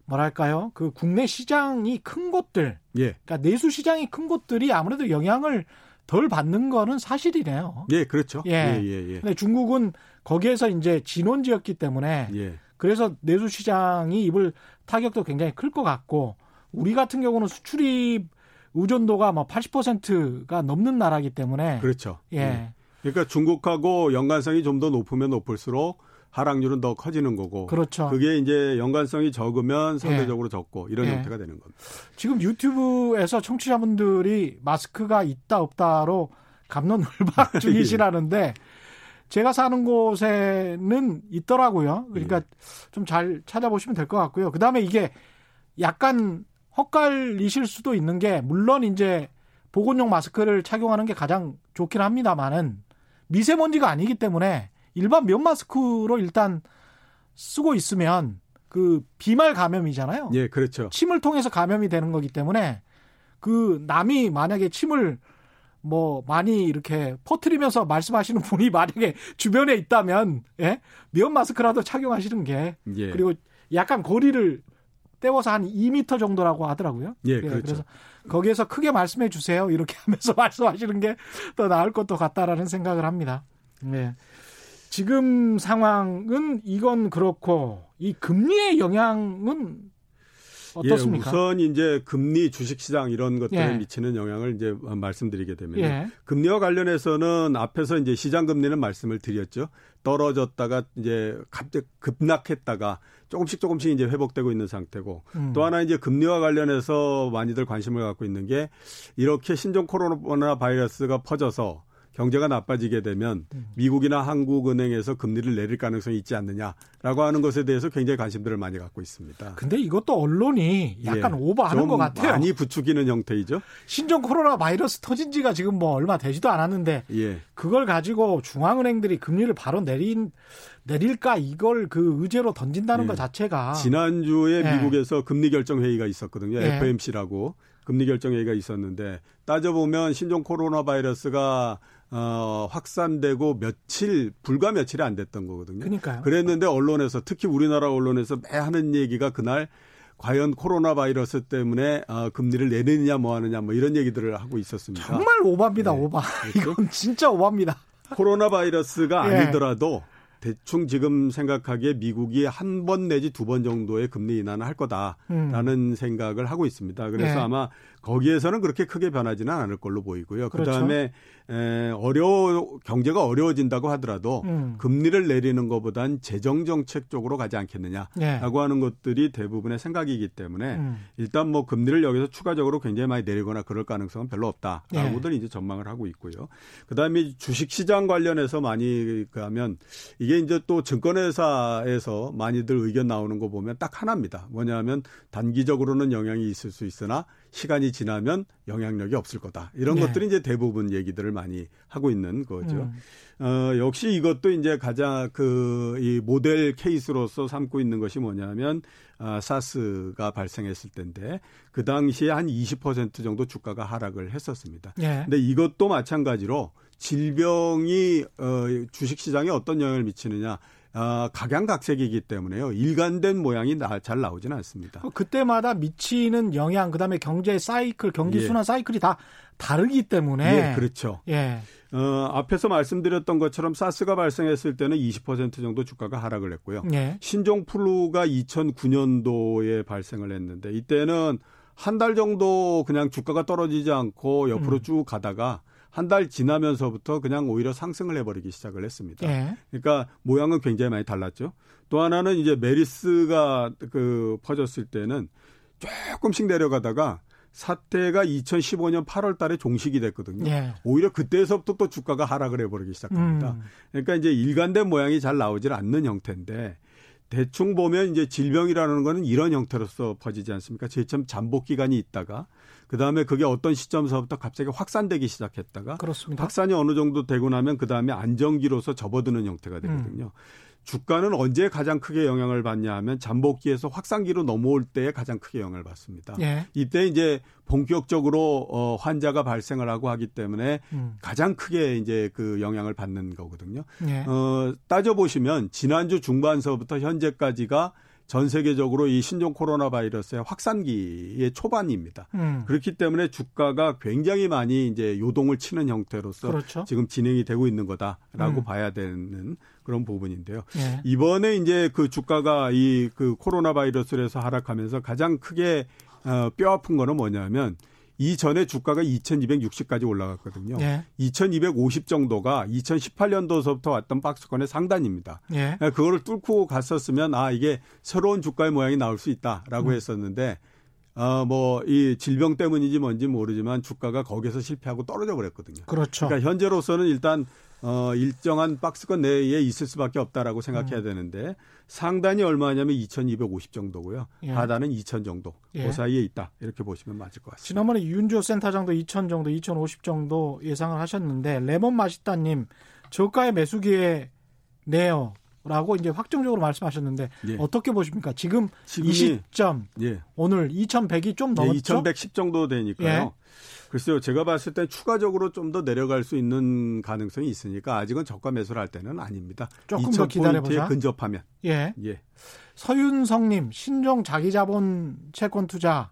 뭐랄까요? 그 국내 시장이 큰 곳들, 예. 그러니까 내수 시장이 큰 곳들이 아무래도 영향을 덜 받는 거는 사실이네요. 예, 그렇죠. 예. 예, 예, 예. 근데 중국은 거기에서 이제 진원지였기 때문에 예. 그래서 내수 시장이 입을 타격도 굉장히 클 것 같고 우리 같은 경우는 수출입 의존도가 뭐 80%가 넘는 나라기 때문에 그렇죠. 예. 그러니까 중국하고 연관성이 좀 더 높으면 높을수록 하락률은 더 커지는 거고. 그렇죠. 그게 이제 연관성이 적으면 상대적으로 적고 이런 예. 형태가 되는 겁니다. 지금 유튜브에서 청취자분들이 마스크가 있다 없다로 감론을박 예. 중이시라는데 제가 사는 곳에는 있더라고요. 그러니까 예. 좀잘 찾아보시면 될 것 같고요. 그 다음에 이게 약간 헛갈리실 수도 있는 게 물론 이제 보건용 마스크를 착용하는 게 가장 좋긴 합니다만은 미세먼지가 아니기 때문에 일반 면 마스크로 일단 쓰고 있으면 그 비말 감염이잖아요. 예, 그렇죠. 침을 통해서 감염이 되는 거기 때문에 그 남이 만약에 침을 뭐 많이 이렇게 퍼뜨리면서 말씀하시는 분이 만약에 주변에 있다면 예? 면 마스크라도 착용하시는 게 예. 그리고 약간 거리를 떼워서 한 2미터 정도라고 하더라고요. 예, 그렇죠. 래서 거기에서 크게 말씀해 주세요. 이렇게 하면서 말씀하시는 게 더 나을 것도 같다라는 생각을 합니다. 네. 지금 상황은 이건 그렇고 이 금리의 영향은 어떻습니까? 예, 우선 이제 금리 주식시장 이런 것들에 예. 미치는 영향을 이제 말씀드리게 되면 예. 금리와 관련해서는 앞에서 이제 시장 금리는 말씀을 드렸죠. 떨어졌다가 이제 갑자기 급락했다가 조금씩 조금씩 이제 회복되고 있는 상태고 음. 또 하나 이제 금리와 관련해서 많이들 관심을 갖고 있는 게 이렇게 신종 코로나 바이러스가 퍼져서 경제가 나빠지게 되면 음. 미국이나 한국은행에서 금리를 내릴 가능성이 있지 않느냐라고 하는 것에 대해서 굉장히 관심들을 많이 갖고 있습니다. 근데 이것도 언론이 약간 예. 오버하는 좀것 같아요. 많이 부추기는 형태이죠. 신종 코로나 바이러스 터진 지가 지금 뭐 얼마 되지도 않았는데 예. 그걸 가지고 중앙은행들이 금리를 바로 내린 내릴까 이걸 그 의제로 던진다는 예. 것 자체가 지난주에 예. 미국에서 금리 결정 회의가 있었거든요. 예. FMC라고 금리 결정 회의가 있었는데 따져보면 신종 코로나 바이러스가 어, 확산되고 며칠 불과 며칠이 안 됐던 거거든요. 그러니까요. 그랬는데 언론에서 특히 우리나라 언론에서 매 하는 얘기가 그날 과연 코로나 바이러스 때문에 어, 금리를 내리느냐 뭐 하느냐 뭐 이런 얘기들을 하고 있었습니다. 정말 오바입니다, 네. 오바. 그렇죠? 이건 진짜 오바입니다. 코로나 바이러스가 예. 아니더라도 대충 지금 생각하기에 미국이 한 번 내지 두 번 정도의 금리 인하는 할 거다라는 음. 생각을 하고 있습니다. 그래서 네. 아마 거기에서는 그렇게 크게 변하지는 않을 걸로 보이고요. 그렇죠. 그다음에 에, 어려워 경제가 어려워진다고 하더라도 음. 금리를 내리는 것보단 재정 정책 쪽으로 가지 않겠느냐라고 네. 하는 것들이 대부분의 생각이기 때문에 음. 일단 뭐 금리를 여기서 추가적으로 굉장히 많이 내리거나 그럴 가능성은 별로 없다라고들 네. 이제 전망을 하고 있고요. 그다음에 주식 시장 관련해서 많이 가면 이게 이제 또 증권회사에서 많이들 의견 나오는 거 보면 딱 하나입니다. 뭐냐면 단기적으로는 영향이 있을 수 있으나 시간이 지나면 영향력이 없을 거다. 이런 네. 것들이 이제 대부분 얘기들을 많이 하고 있는 거죠. 음. 어, 역시 이것도 이제 가장 그 이 모델 케이스로서 삼고 있는 것이 뭐냐면 아, 사스가 발생했을 때인데 그 당시에 한 20% 정도 주가가 하락을 했었습니다. 네. 근데 이것도 마찬가지로 질병이 어, 주식 시장에 어떤 영향을 미치느냐 어, 각양각색이기 때문에요. 일관된 모양이 나, 잘 나오지는 않습니다. 어, 그때마다 미치는 영향, 그다음에 경제 사이클, 경기 예. 순환 사이클이 다 다르기 때문에 예, 그렇죠. 예. 어, 앞에서 말씀드렸던 것처럼 사스가 발생했을 때는 20% 정도 주가가 하락을 했고요. 예. 신종 플루가 2009년도에 발생을 했는데 이때는 한 달 정도 그냥 주가가 떨어지지 않고 옆으로 음. 쭉 가다가 한 달 지나면서부터 그냥 오히려 상승을 해버리기 시작을 했습니다. 예. 그러니까 모양은 굉장히 많이 달랐죠. 또 하나는 이제 메리스가 그 퍼졌을 때는 조금씩 내려가다가 사태가 2015년 8월 달에 종식이 됐거든요. 예. 오히려 그때서부터 또 주가가 하락을 해버리기 시작합니다. 음. 그러니까 이제 일관된 모양이 잘 나오질 않는 형태인데 대충 보면 이제 질병이라는 거는 이런 형태로서 퍼지지 않습니까? 제처럼 잠복 기간이 있다가 그다음에 그게 어떤 시점서부터 갑자기 확산되기 시작했다가 그렇습니다. 확산이 어느 정도 되고 나면 그다음에 안정기로서 접어드는 형태가 되거든요. 음. 주가는 언제 가장 크게 영향을 받냐 하면 잠복기에서 확산기로 넘어올 때에 가장 크게 영향을 받습니다. 예. 이때 이제 본격적으로 어 환자가 발생을 하고 하기 때문에 음. 가장 크게 이제 그 영향을 받는 거거든요. 예. 어 따져 보시면 지난주 중반서부터 현재까지가 전 세계적으로 이 신종 코로나 바이러스의 확산기의 초반입니다. 음. 그렇기 때문에 주가가 굉장히 많이 이제 요동을 치는 형태로서 그렇죠. 지금 진행이 되고 있는 거다라고 음. 봐야 되는 그런 부분인데요. 예. 이번에 이제 그 주가가 이 그 코로나 바이러스로 해서 하락하면서 가장 크게 어, 뼈 아픈 거는 뭐냐면 이전에 주가가 2260까지 올라갔거든요. 예. 2250 정도가 2018년도서부터 왔던 박스권의 상단입니다. 예. 예. 그거를 뚫고 갔었으면 아 이게 새로운 주가의 모양이 나올 수 있다라고 음. 했었는데 어, 뭐, 이 질병 때문인지 뭔지 모르지만 주가가 거기서 실패하고 떨어져 버렸거든요. 그렇죠. 그러니까 현재로서는 일단 어, 일정한 박스권 내에 있을 수밖에 없다라고 생각해야 음. 되는데 상단이 얼마냐면 2,250 정도고요. 예. 하단은 2,000 정도. 예. 그 사이에 있다. 이렇게 보시면 맞을 것 같습니다. 지난번에 윤조 센터 장도 2,000 정도, 2,050 정도 예상을 하셨는데 레몬 마시다님 저가의 매수기에 내요. 라고 이제 확정적으로 말씀하셨는데 예. 어떻게 보십니까? 지금 이 시점 예. 오늘 2,100이 좀 예, 넘었죠? 예, 2,110 정도 되니까요. 글쎄요, 제가 봤을 때 추가적으로 좀 더 내려갈 수 있는 가능성이 있으니까 아직은 저가 매수를 할 때는 아닙니다. 조금 더 기다려보자. 근접하면. 예. 예. 서윤성님, 신종 자기자본 채권 투자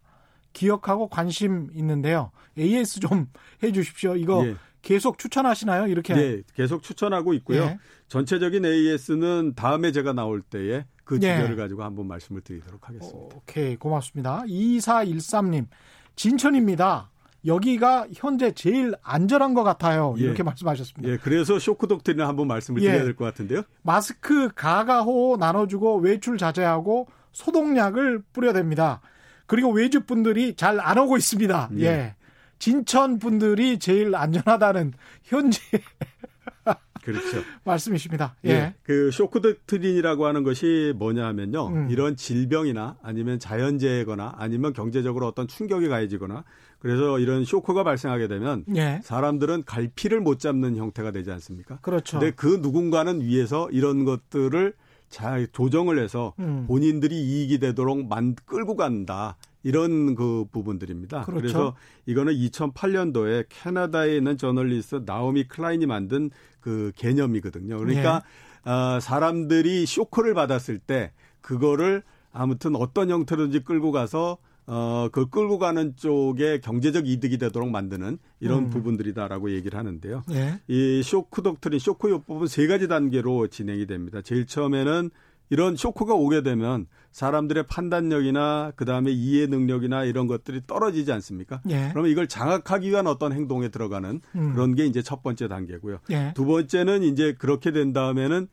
기억하고 관심 있는데요. AS 좀 해주십시오. 이거 예. 계속 추천하시나요? 이렇게. 네, 계속 추천하고 있고요. 예. 전체적인 AS는 다음에 제가 나올 때에 그 주제를 예. 가지고 한번 말씀을 드리도록 하겠습니다. 오케이, 고맙습니다. 2413님, 진천입니다. 여기가 현재 제일 안전한 것 같아요. 예. 이렇게 예. 말씀하셨습니다. 예, 그래서 쇼크 독트린을 한번 말씀을 드려야 예. 될것 같은데요. 마스크 가가호 나눠주고 외출 자제하고 소독약을 뿌려댑니다. 그리고 외주 분들이 잘 안 오고 있습니다. 예. 예. 진천 분들이 제일 안전하다는 현재 그렇죠. 말씀이십니다. 예. 예. 그 쇼크 덕트린이라고 하는 것이 뭐냐 하면요. 음. 이런 질병이나 아니면 자연재해거나 아니면 경제적으로 어떤 충격이 가해지거나 그래서 이런 쇼크가 발생하게 되면 예. 사람들은 갈피를 못 잡는 형태가 되지 않습니까? 그렇죠. 근데 그 누군가는 위에서 이런 것들을 잘 조정을 해서 음. 본인들이 이익이 되도록 만 끌고 간다. 이런 그 부분들입니다. 그렇죠. 그래서 이거는 2008년도에 캐나다에 있는 저널리스트 나오미 클라인이 만든 그 개념이거든요. 그러니까 예. 어, 사람들이 쇼크를 받았을 때 그거를 아무튼 어떤 형태로든지 끌고 가서 어, 그걸 끌고 가는 쪽에 경제적 이득이 되도록 만드는 이런 음. 부분들이다라고 얘기를 하는데요. 예. 이 쇼크 독트린, 쇼크 요법은 세 가지 단계로 진행이 됩니다. 제일 처음에는 이런 쇼크가 오게 되면 사람들의 판단력이나 그다음에 이해 능력이나 이런 것들이 떨어지지 않습니까? 예. 그러면 이걸 장악하기 위한 어떤 행동에 들어가는 음. 그런 게 이제 첫 번째 단계고요. 예. 두 번째는 이제 그렇게 된 다음에는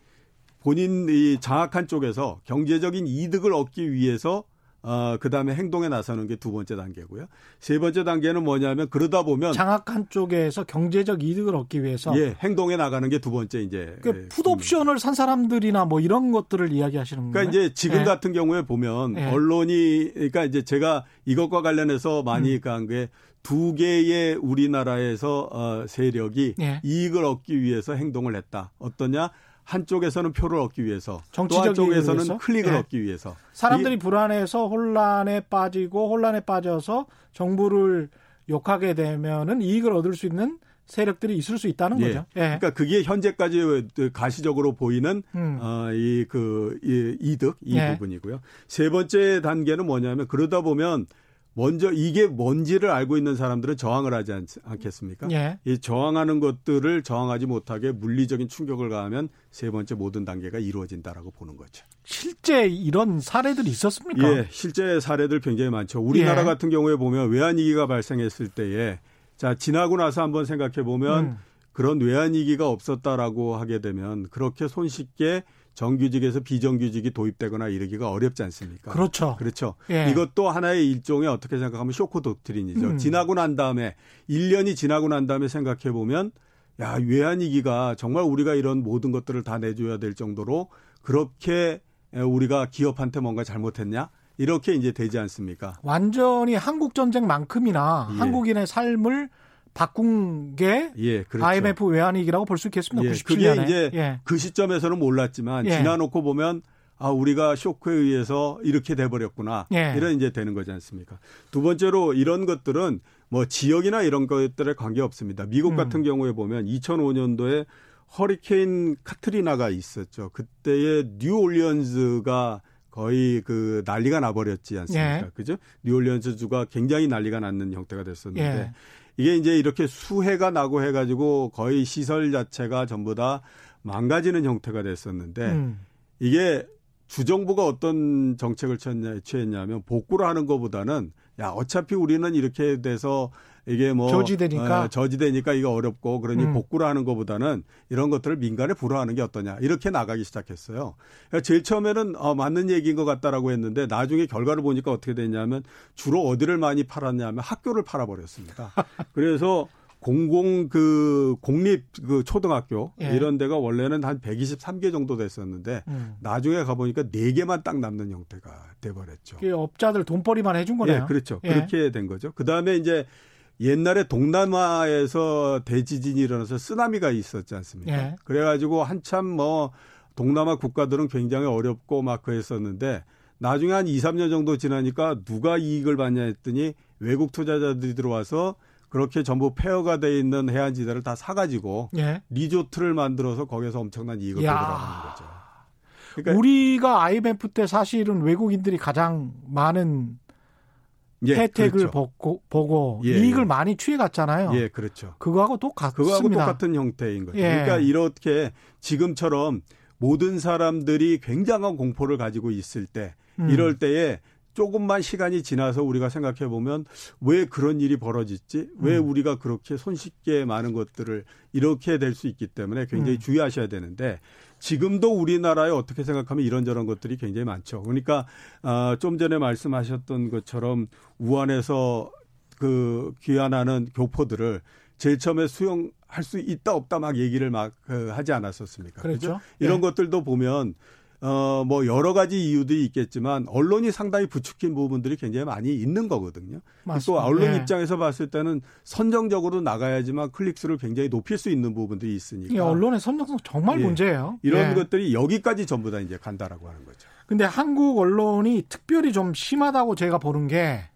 본인이 장악한 쪽에서 경제적인 이득을 얻기 위해서 어, 그 다음에 행동에 나서는 게 두 번째 단계고요. 세 번째 단계는 뭐냐면 그러다 보면 장악한 쪽에서 경제적 이득을 얻기 위해서 예, 행동에 나가는 게 두 번째 이제 그 예, 풋옵션을 산 사람들이나 뭐 이런 것들을 이야기하시는 거예요. 그러니까 이제 지금 예. 같은 경우에 보면 예. 언론이 그러니까 이제 제가 이것과 관련해서 많이 음. 간게 두 개의 우리나라에서 어, 세력이 예. 이익을 얻기 위해서 행동을 했다. 어떠냐? 한쪽에서는 표를 얻기 위해서 또 한쪽에서는 위해서? 클릭을 네. 얻기 위해서 사람들이 이, 불안해서 혼란에 빠지고 혼란에 빠져서 정부를 욕하게 되면은 이익을 얻을 수 있는 세력들이 있을 수 있다는 예. 거죠. 예. 그러니까 그게 현재까지 가시적으로 보이는 음. 어, 이그 이, 이득 이 예. 부분이고요. 세 번째 단계는 뭐냐면 그러다 보면 먼저 이게 뭔지를 알고 있는 사람들은 저항을 하지 않, 겠습니까 예. 이 저항하는 것들을 저항하지 못하게 물리적인 충격을 가하면 세 번째 모든 단계가 이루어진다라고 보는 거죠. 실제 이런 사례들이 있었습니까? 예, 실제 사례들 굉장히 많죠. 우리나라 예. 같은 경우에 보면 외환위기가 발생했을 때에 자 지나고 나서 한번 생각해 보면 음. 그런 외환위기가 없었다라고 하게 되면 그렇게 손쉽게 정규직에서 비정규직이 도입되거나 이르기가 어렵지 않습니까? 그렇죠. 그렇죠. 예. 이것도 하나의 일종의 어떻게 생각하면 쇼크 독트린이죠. 음. 지나고 난 다음에 1년이 지나고 난 다음에 생각해 보면 야, 외환위기가 정말 우리가 이런 모든 것들을 다 내줘야 될 정도로 그렇게 우리가 기업한테 뭔가 잘못했냐? 이렇게 이제 되지 않습니까? 완전히 한국 전쟁만큼이나 예. 한국인의 삶을 바꾼 게 예, 그렇죠. IMF 외환위기라고 볼 수 있겠습니다. 예, 97년에. 그게 이제 예. 그 시점에서는 몰랐지만 예. 지나놓고 보면 아 우리가 쇼크에 의해서 이렇게 돼버렸구나 예. 이런 이제 되는 거지 않습니까? 두 번째로 이런 것들은 뭐 지역이나 이런 것들에 관계 없습니다. 미국 음. 같은 경우에 보면 2005년도에 허리케인 카트리나가 있었죠. 그때의 뉴올리언즈가 거의 그 난리가 나버렸지 않습니까? 예. 그죠? 뉴올리언즈 주가 굉장히 난리가 났는 형태가 됐었는데 예. 이게 이제 이렇게 수해가 나고 해가지고 거의 시설 자체가 전부 다 망가지는 형태가 됐었는데 음. 이게 주정부가 어떤 정책을 취했냐면 복구를 하는 것보다는 야 어차피 우리는 이렇게 돼서 이게 뭐 저지되니까 어, 저지되니까 이거 어렵고 그러니 음. 복구를 하는 것보다는 이런 것들을 민간에 불어하는 게 어떠냐 이렇게 나가기 시작했어요. 그러니까 제일 처음에는 어, 맞는 얘기인 것 같다라고 했는데 나중에 결과를 보니까 어떻게 됐냐면 주로 어디를 많이 팔았냐면 학교를 팔아버렸습니다. 그래서 공공 그 공립 그 초등학교 예. 이런 데가 원래는 한 123개 정도 됐었는데 음. 나중에 가 보니까 4개만 딱 남는 형태가 돼 버렸죠. 업자들 돈벌이만 해준 거네요. 예, 그렇죠. 예. 그렇게 된 거죠. 그다음에 이제 옛날에 동남아에서 대지진이 일어나서 쓰나미가 있었지 않습니까? 예. 그래가지고 한참 뭐 동남아 국가들은 굉장히 어렵고 막 그랬었는데 나중에 한 2, 3년 정도 지나니까 누가 이익을 받냐 했더니 외국 투자자들이 들어와서 그렇게 전부 폐허가 돼 있는 해안지대를 다 사가지고 예. 리조트를 만들어서 거기서 엄청난 이익을 보더라는 거죠. 그러니까 우리가 IMF 때 사실은 외국인들이 가장 많은 예, 혜택을 그렇죠. 보고, 보고 예, 이익을 예. 많이 취해갔잖아요. 예, 그렇죠. 그거하고 똑같습니다. 그거하고 똑같은 형태인 거죠. 예. 그러니까 이렇게 지금처럼 모든 사람들이 굉장한 공포를 가지고 있을 때 음. 이럴 때에 조금만 시간이 지나서 우리가 생각해 보면 왜 그런 일이 벌어졌지? 왜 음. 우리가 그렇게 손쉽게 많은 것들을 이렇게 될 수 있기 때문에 굉장히 음. 주의하셔야 되는데 지금도 우리나라에 어떻게 생각하면 이런저런 것들이 굉장히 많죠. 그러니까 어, 좀 전에 말씀하셨던 것처럼 우한에서 그 귀환하는 교포들을 제일 처음에 수용할 수 있다 없다 막 얘기를 막그 하지 않았었습니까? 그렇죠. 이런 네. 것들도 보면 어, 뭐 여러 가지 이유들이 있겠지만 언론이 상당히 부추긴 부분들이 굉장히 많이 있는 거거든요. 맞습니다. 또 언론 예. 입장에서 봤을 때는 선정적으로 나가야지만 클릭수를 굉장히 높일 수 있는 부분들이 있으니까. 예, 언론의 선정성 정말 예. 문제예요. 이런 예. 것들이 여기까지 전부 다 이제 간다라고 하는 거죠. 근데 한국 언론이 특별히 좀 심하다고 제가 보는 게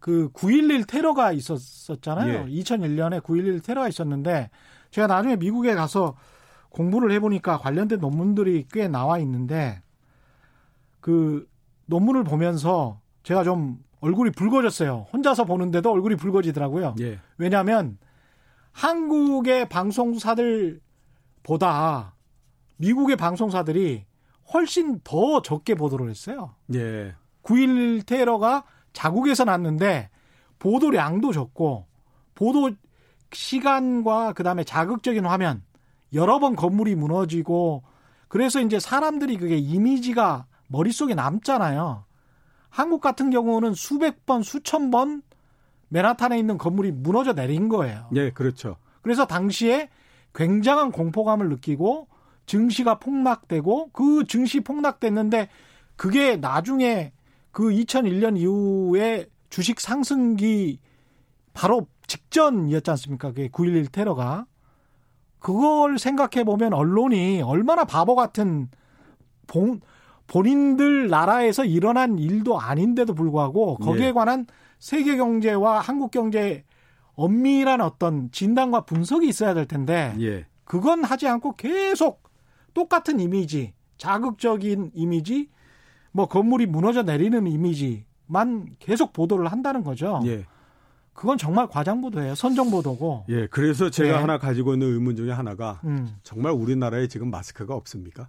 그 9.11 테러가 있었었잖아요. 2001년에 9.11 테러가 있었는데 제가 나중에 미국에 가서 공부를 해보니까 관련된 논문들이 꽤 나와 있는데 그 논문을 보면서 제가 좀 얼굴이 붉어졌어요. 혼자서 보는데도 얼굴이 붉어지더라고요. 예. 왜냐하면 한국의 방송사들보다 미국의 방송사들이 훨씬 더 적게 보도를 했어요. 예. 9.11 테러가 자국에서 났는데 보도량도 적고 보도 시간과 그다음에 자극적인 화면 여러 번 건물이 무너지고 그래서 이제 사람들이 그게 이미지가 머릿속에 남잖아요. 한국 같은 경우는 수백 번, 수천 번 맨하탄에 있는 건물이 무너져 내린 거예요. 예, 그렇죠. 그래서 당시에 굉장한 공포감을 느끼고 증시가 폭락되고 그 증시 폭락됐는데 그게 나중에 그 2001년 이후에 주식 상승기 바로 직전이었지 않습니까? 그게 9.11 테러가. 그걸 생각해 보면 언론이 얼마나 바보 같은 본, 본인들 나라에서 일어난 일도 아닌데도 불구하고 거기에 예. 관한 세계 경제와 한국 경제의 엄밀한 어떤 진단과 분석이 있어야 될 텐데 예. 그건 하지 않고 계속 똑같은 이미지, 자극적인 이미지, 뭐 건물이 무너져 내리는 이미지만 계속 보도를 한다는 거죠. 예. 그건 정말 과장 보도예요. 선정 보도고. 예. 그래서 제가 네. 하나 가지고 있는 의문 중에 하나가 음, 정말 우리나라에 지금 마스크가 없습니까?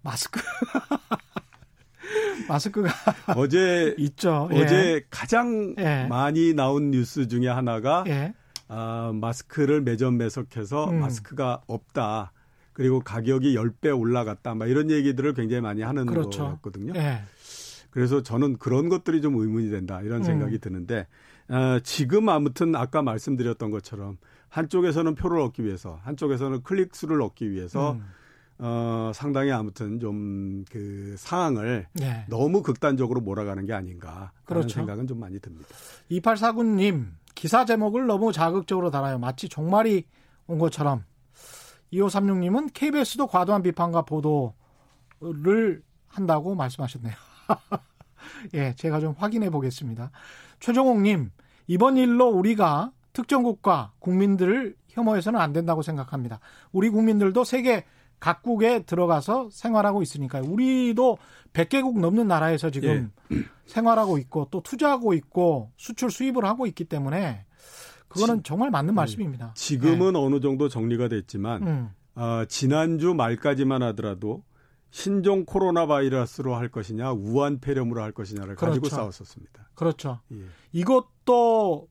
마스크. 마스크가 어제 있죠. 예. 어제 가장 예. 많이 나온 뉴스 중에 하나가 예. 아, 마스크를 매점 매석해서 음. 마스크가 없다. 그리고 가격이 10배 올라갔다. 막 이런 얘기들을 굉장히 많이 하는 그렇죠. 거였거든요. 예. 그래서 저는 그런 것들이 좀 의문이 된다. 이런 음. 생각이 드는데 어, 지금 아무튼 아까 말씀드렸던 것처럼 한쪽에서는 표를 얻기 위해서 한쪽에서는 클릭 수를 얻기 위해서 음. 어, 상당히 아무튼 좀 그 상황을 예. 너무 극단적으로 몰아가는 게 아닌가 그런 그렇죠. 생각은 좀 많이 듭니다. 2849님, 기사 제목을 너무 자극적으로 달아요. 마치 종말이 온 것처럼. 2536님은 KBS도 과도한 비판과 보도를 한다고 말씀하셨네요. 예, 제가 좀 확인해 보겠습니다. 최종옥님, 이번 일로 우리가 특정 국가 국민들을 혐오해서는 안 된다고 생각합니다. 우리 국민들도 세계 각국에 들어가서 생활하고 있으니까요. 우리도 100개국 넘는 나라에서 지금 생활하고 있고 또 투자하고 있고 수출 수입을 하고 있기 때문에 그거는 정말 맞는 말씀입니다. 지금은 어느 정도 정리가 됐지만 네. 음, 어, 지난주 말까지만 하더라도 신종 코로나 바이러스로 할 것이냐 우한 폐렴으로 할 것이냐를 가지고 그렇죠. 싸웠었습니다. 그렇죠. 예. 이것도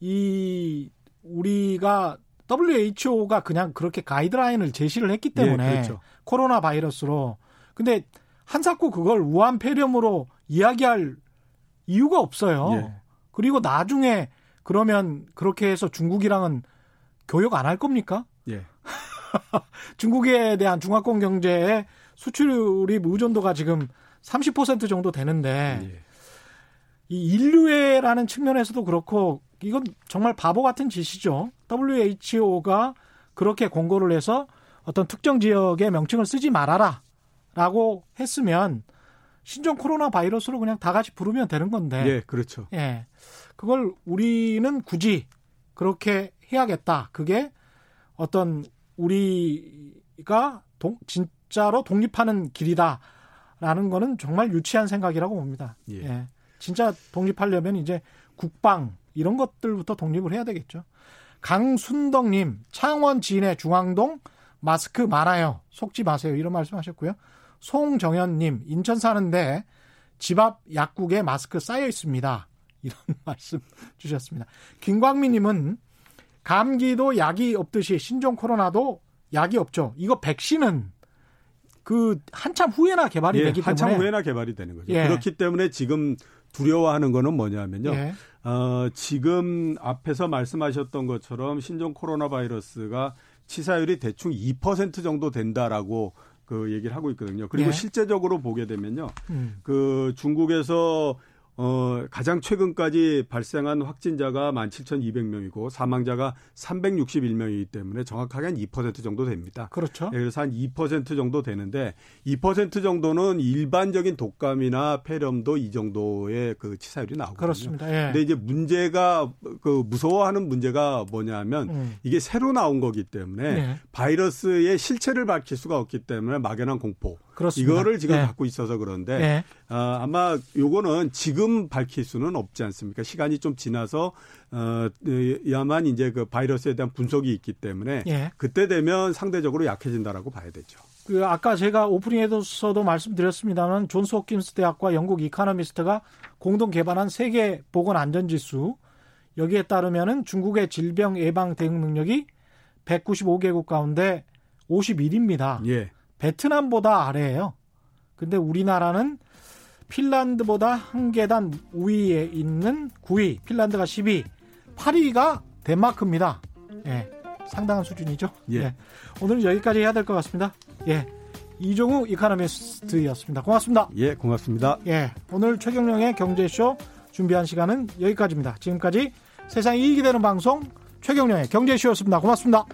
이 우리가 WHO가 그냥 그렇게 가이드라인을 제시를 했기 때문에 예, 그렇죠. 코로나 바이러스로 근데 한사코 그걸 우한 폐렴으로 이야기할 이유가 없어요. 예. 그리고 나중에 그러면 그렇게 해서 중국이랑은 교역 안 할 겁니까? 예. 중국에 대한 중화권 경제의 수출입 의존도가 지금 30% 정도 되는데 예. 이 인류애라는 측면에서도 그렇고 이건 정말 바보 같은 짓이죠. WHO가 그렇게 공고를 해서 어떤 특정 지역의 명칭을 쓰지 말아라 라고 했으면 신종 코로나 바이러스로 그냥 다 같이 부르면 되는 건데 예, 그렇죠. 예. 그걸 우리는 굳이 그렇게 해야겠다. 그게 어떤 우리가 동- 진 짜로 독립하는 길이다라는 거는 정말 유치한 생각이라고 봅니다. 예. 예. 진짜 독립하려면 이제 국방 이런 것들부터 독립을 해야 되겠죠. 강순덕님, 창원 진해 중앙동 마스크 많아요. 속지 마세요. 이런 말씀하셨고요. 송정현님, 인천 사는데 집 앞 약국에 마스크 쌓여 있습니다. 이런 말씀 주셨습니다. 김광민님은 감기도 약이 없듯이 신종 코로나도 약이 없죠. 이거 백신은 그 한참 후에나 개발이 예, 되기 한참 때문에 후에나 개발이 되는 거죠. 예. 그렇기 때문에 지금 두려워하는 거는 뭐냐면요. 예. 어, 지금 앞에서 말씀하셨던 것처럼 신종 코로나 바이러스가 치사율이 대충 2% 정도 된다라고 그 얘기를 하고 있거든요. 그리고 예. 실제적으로 보게 되면요. 음. 그 중국에서 어, 가장 최근까지 발생한 확진자가 17,200명이고 사망자가 361명이기 때문에 정확하게 한 2% 정도 됩니다. 그렇죠. 예, 그래서 한 2% 정도 되는데 2% 정도는 일반적인 독감이나 폐렴도 이 정도의 그 치사율이 나오거든요. 그렇습니다. 예. 근데 이제 문제가 그 무서워하는 문제가 뭐냐면 음. 이게 새로 나온 거기 때문에 예. 바이러스의 실체를 밝힐 수가 없기 때문에 막연한 공포. 그렇습니다. 이거를 지금 예. 갖고 있어서 그런데 예. 아, 아마 요거는 지금 밝힐 수는 없지 않습니까? 시간이 좀 지나서 어, 야만 이제 그 바이러스에 대한 분석이 있기 때문에 예. 그때 되면 상대적으로 약해진다라고 봐야 되죠. 그 아까 제가 오프닝에서도 말씀드렸습니다만 존스 홉킨스 대학과 영국 이카노미스트가 공동 개발한 세계 보건 안전 지수 여기에 따르면은 중국의 질병 예방 대응 능력이 195개국 가운데 51입니다. 예. 베트남보다 아래예요. 근데 우리나라는 핀란드보다 한 계단 우위에 있는 9위, 핀란드가 10위, 8위가 덴마크입니다. 예. 상당한 수준이죠. 예. 오늘은 여기까지 해야 될 것 같습니다. 예. 이종우 이카노미스트였습니다. 고맙습니다. 예, 고맙습니다. 예. 오늘 최경령의 경제쇼 준비한 시간은 여기까지입니다. 지금까지 세상 이익이 되는 방송 최경령의 경제쇼였습니다. 고맙습니다.